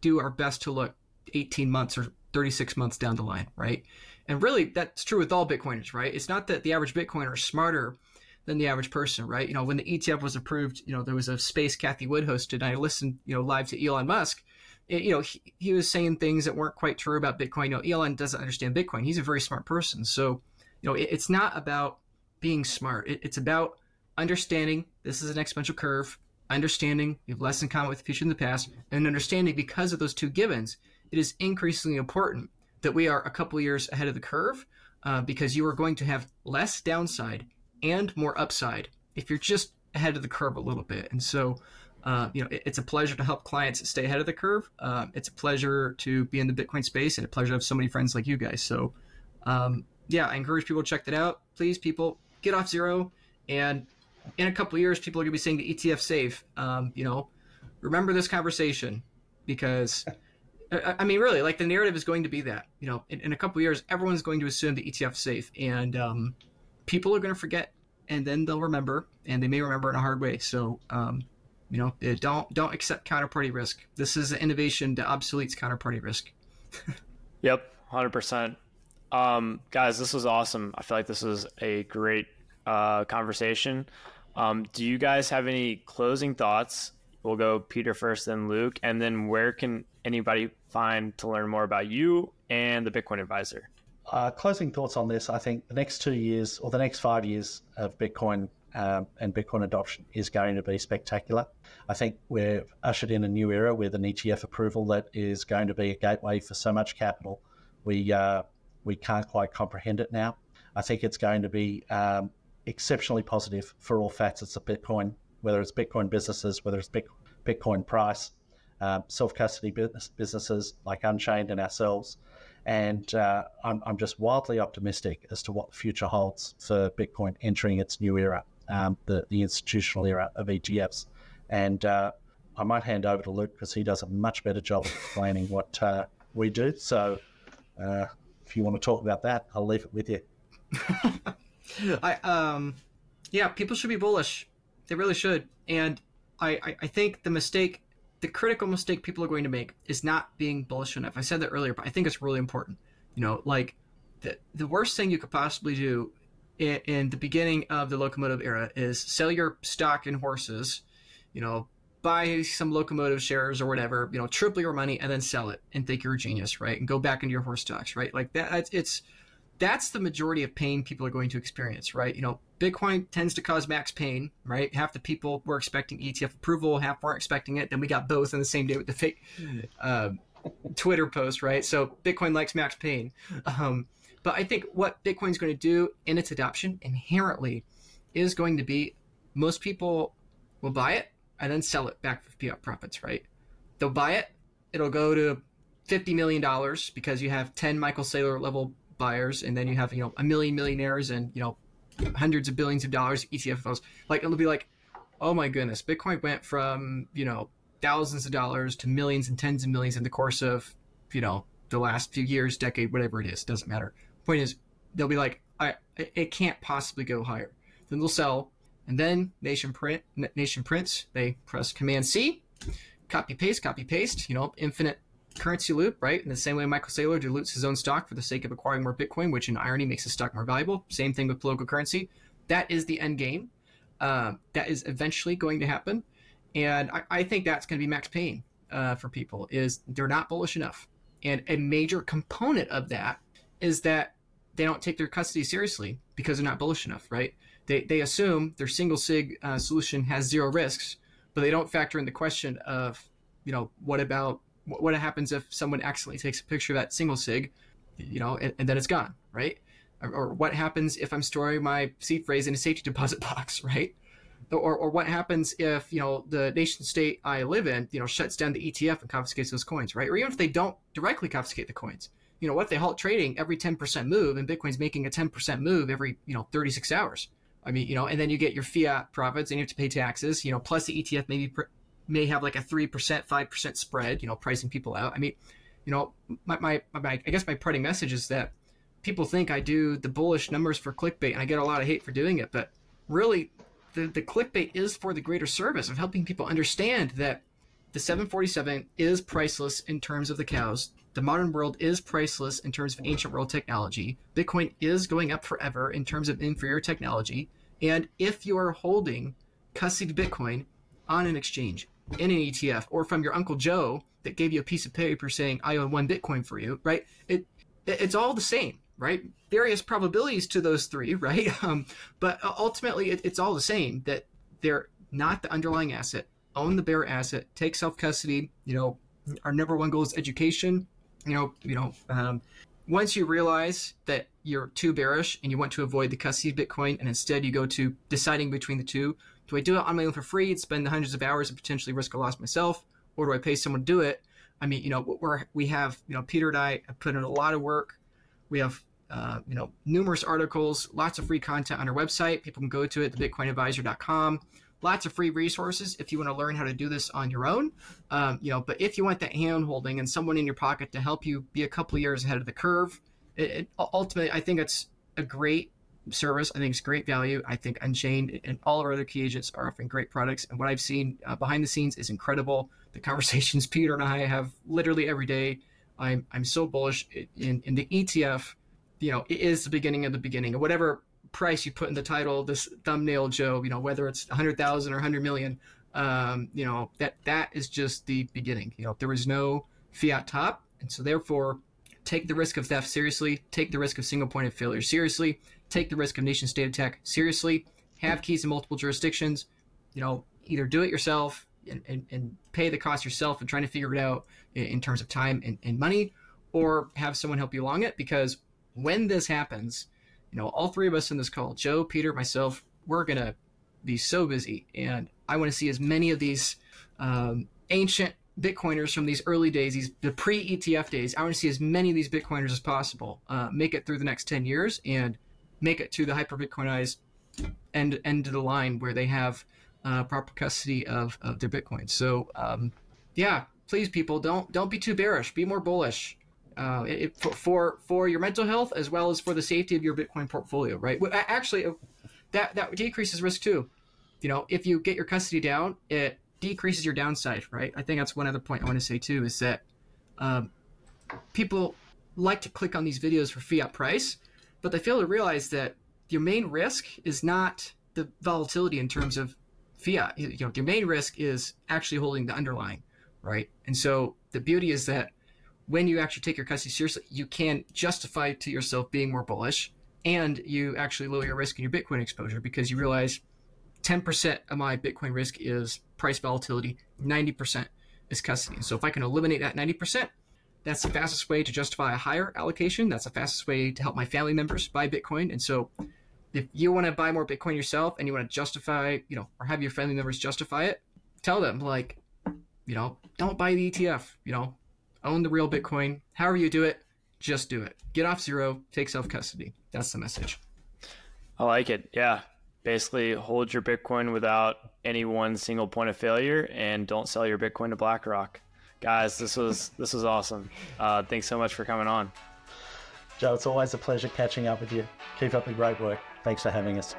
do our best to look 18 months or 36 months down the line, right? And really, that's true with all Bitcoiners, right? It's not that the average Bitcoiner is smarter than the average person, right? You know, when the ETF was approved, you know, there was a space Cathie Wood hosted, and I listened, you know, live to Elon Musk. It, you know, he, he, was saying things that weren't quite true about Bitcoin. You know, Elon doesn't understand Bitcoin. He's a very smart person. So, you know, it, it's not about being smart. It, it's about understanding this is an exponential curve, understanding you have less in common with the future than the past, and understanding because of those two givens it is increasingly important that we are a couple years ahead of the curve uh, because you are going to have less downside and more upside if you're just ahead of the curve a little bit. And so, uh, you know, it, it's a pleasure to help clients stay ahead of the curve. Uh, it's a pleasure to be in the Bitcoin space and a pleasure to have so many friends like you guys. So, um, yeah, I encourage people to check that out. Please, people, get off zero. And in a couple years, people are going to be saying the ETF safe. Um, you know, remember this conversation because I mean, really, like the narrative is going to be that you know, in, in a couple years, everyone's going to assume the ETF is safe, and um, people are going to forget, and then they'll remember, and they may remember in a hard way. So, um, you know, eh, don't don't accept counterparty risk. This is an innovation that obsoletes counterparty risk. yep, hundred um, percent. Guys, this was awesome. I feel like this was a great uh, conversation. Um, do you guys have any closing thoughts? We'll go Peter first, then Luke, and then where can anybody find to learn more about you and the Bitcoin Adviser? Uh, closing thoughts on this. I think the next two years or the next five years of Bitcoin um, and Bitcoin adoption is going to be spectacular. I think we're ushered in a new era with an ETF approval that is going to be a gateway for so much capital. We uh, we can't quite comprehend it now. I think it's going to be um, exceptionally positive for all facets of Bitcoin, whether it's Bitcoin businesses, whether it's Bitcoin price, um, self custody business, businesses like Unchained and ourselves. And uh, I'm, I'm, just wildly optimistic as to what the future holds for Bitcoin entering its new era, um, the, the institutional era of ETFs. And uh, I might hand over to Luke because he does a much better job of explaining what uh, we do. So uh, if you want to talk about that, I'll leave it with you. I um, yeah, people should be bullish. They really should. And I, I, I think the mistake the critical mistake people are going to make is not being bullish enough. I said that earlier, but I think it's really important. You know, like the the worst thing you could possibly do in, in the beginning of the locomotive era is sell your stock in horses. You know, buy some locomotive shares or whatever. You know, triple your money and then sell it and think you're a genius, right? And go back into your horse stocks, right? Like that. It's that's the majority of pain people are going to experience, right? You know, Bitcoin tends to cause max pain, right? Half the people were expecting ETF approval, half weren't expecting it. Then we got both on the same day with the fake uh, Twitter post, right? So Bitcoin likes max pain. Um, but I think what Bitcoin's going to do in its adoption inherently is going to be most people will buy it and then sell it back for fiat profits, right? They'll buy it, it'll go to $50 million because you have 10 Michael Saylor level buyers and then you have, you know, a million millionaires and, you know, hundreds of billions of dollars ETFs. Like it'll be like, oh my goodness, Bitcoin went from, you know, thousands of dollars to millions and tens of millions in the course of, you know, the last few years, decade, whatever it is, doesn't matter. Point is, they'll be like, I, it can't possibly go higher. Then they'll sell, and then Nation Print, Nation prints. They press Command C, copy paste, copy paste. You know, infinite currency loop, right? In the same way Michael Saylor dilutes his own stock for the sake of acquiring more Bitcoin, which in irony makes his stock more valuable. Same thing with political currency. That is the end game. Uh, that is eventually going to happen, and I, I think that's going to be max pain uh, for people. Is they're not bullish enough, and a major component of that is that they don't take their custody seriously because they're not bullish enough, right? They they assume their single sig uh, solution has zero risks, but they don't factor in the question of, you know, what about what happens if someone accidentally takes a picture of that single sig, you know, and, and then it's gone, right? Or, or, what happens if I'm storing my seed phrase in a safety deposit box, right? Or, or what happens if you know the nation state I live in, you know, shuts down the ETF and confiscates those coins, right? Or even if they don't directly confiscate the coins, you know, what if they halt trading every 10% move and Bitcoin's making a 10% move every you know 36 hours? I mean, you know, and then you get your fiat profits and you have to pay taxes, you know, plus the ETF maybe may have like a 3%, 5% spread, you know, pricing people out. I mean, you know, my, my, my, I guess my parting message is that people think I do the bullish numbers for clickbait and I get a lot of hate for doing it, but really the, the clickbait is for the greater service of helping people understand that the 747 is priceless in terms of the cows. The modern world is priceless in terms of ancient world technology. Bitcoin is going up forever in terms of inferior technology. And if you are holding custody Bitcoin on an exchange, in an ETF or from your Uncle Joe that gave you a piece of paper saying I own one Bitcoin for you, right? It it's all the same, right? Various probabilities to those three, right? Um, but ultimately, it, it's all the same that they're not the underlying asset. Own the bare asset. Take self custody. You know, our number one goal is education. You know, you know. Um, once you realize that you're too bearish and you want to avoid the custody of Bitcoin, and instead you go to deciding between the two, do I do it on my own for free and spend hundreds of hours and potentially risk a loss myself, or do I pay someone to do it? I mean, you know, we're we have you know Peter and I have put in a lot of work. We have uh, you know numerous articles, lots of free content on our website. People can go to it, thebitcoinadvisor.com. Lots of free resources if you want to learn how to do this on your own. Um, you know, but if you want that hand holding and someone in your pocket to help you be a couple years ahead of the curve, it, it, ultimately, I think it's a great service. I think it's great value. I think Unchained and all our other key agents are offering great products. And what I've seen uh, behind the scenes is incredible. The conversations Peter and I have literally every day. I'm I'm so bullish in in the ETF. You know, it is the beginning of the beginning. Whatever price you put in the title, this thumbnail, Joe. You know, whether it's 100,000 or 100 million. Um, you know that that is just the beginning. You know, there is no fiat top, and so therefore take the risk of theft seriously, take the risk of single point of failure seriously, take the risk of nation state attack seriously, have keys in multiple jurisdictions, you know, either do it yourself and, and, and pay the cost yourself and trying to figure it out in, terms of time and, and money, or have someone help you along it. Because when this happens, you know, all three of us in this call, Joe, Peter, myself, we're going to be so busy. And I want to see as many of these um, ancient Bitcoiners from these early days, these the pre ETF days. I want to see as many of these Bitcoiners as possible uh, make it through the next 10 years and make it to the hyper Bitcoinized end end of the line where they have uh, proper custody of, of their Bitcoin. So um, yeah, please people don't don't be too bearish. Be more bullish. Uh, it, for for your mental health as well as for the safety of your Bitcoin portfolio, right? Actually, uh, that that decreases risk too. You know, if you get your custody down, it decreases your downside, right? I think that's one other point I want to say too is that um, people like to click on these videos for fiat price, but they fail to realize that your main risk is not the volatility in terms of fiat. You know, your main risk is actually holding the underlying, right? And so the beauty is that when you actually take your custody seriously, you can justify to yourself being more bullish and you actually lower your risk in your Bitcoin exposure because you realize 10% of my Bitcoin risk is price volatility, 90% is custody. So if I can eliminate that 90%, that's the fastest way to justify a higher allocation. That's the fastest way to help my family members buy Bitcoin. And so if you want to buy more Bitcoin yourself and you want to justify, you know, or have your family members justify it, tell them like, you know, don't buy the ETF, you know, own the real Bitcoin. However you do it, just do it. Get off zero, take self custody. That's the message. I like it. Yeah. Basically, hold your Bitcoin without any one single point of failure and don't sell your Bitcoin to BlackRock. Guys, this was this was awesome. Uh, thanks so much for coming on. Joe, it's always a pleasure catching up with you. Keep up the great work. Thanks for having us.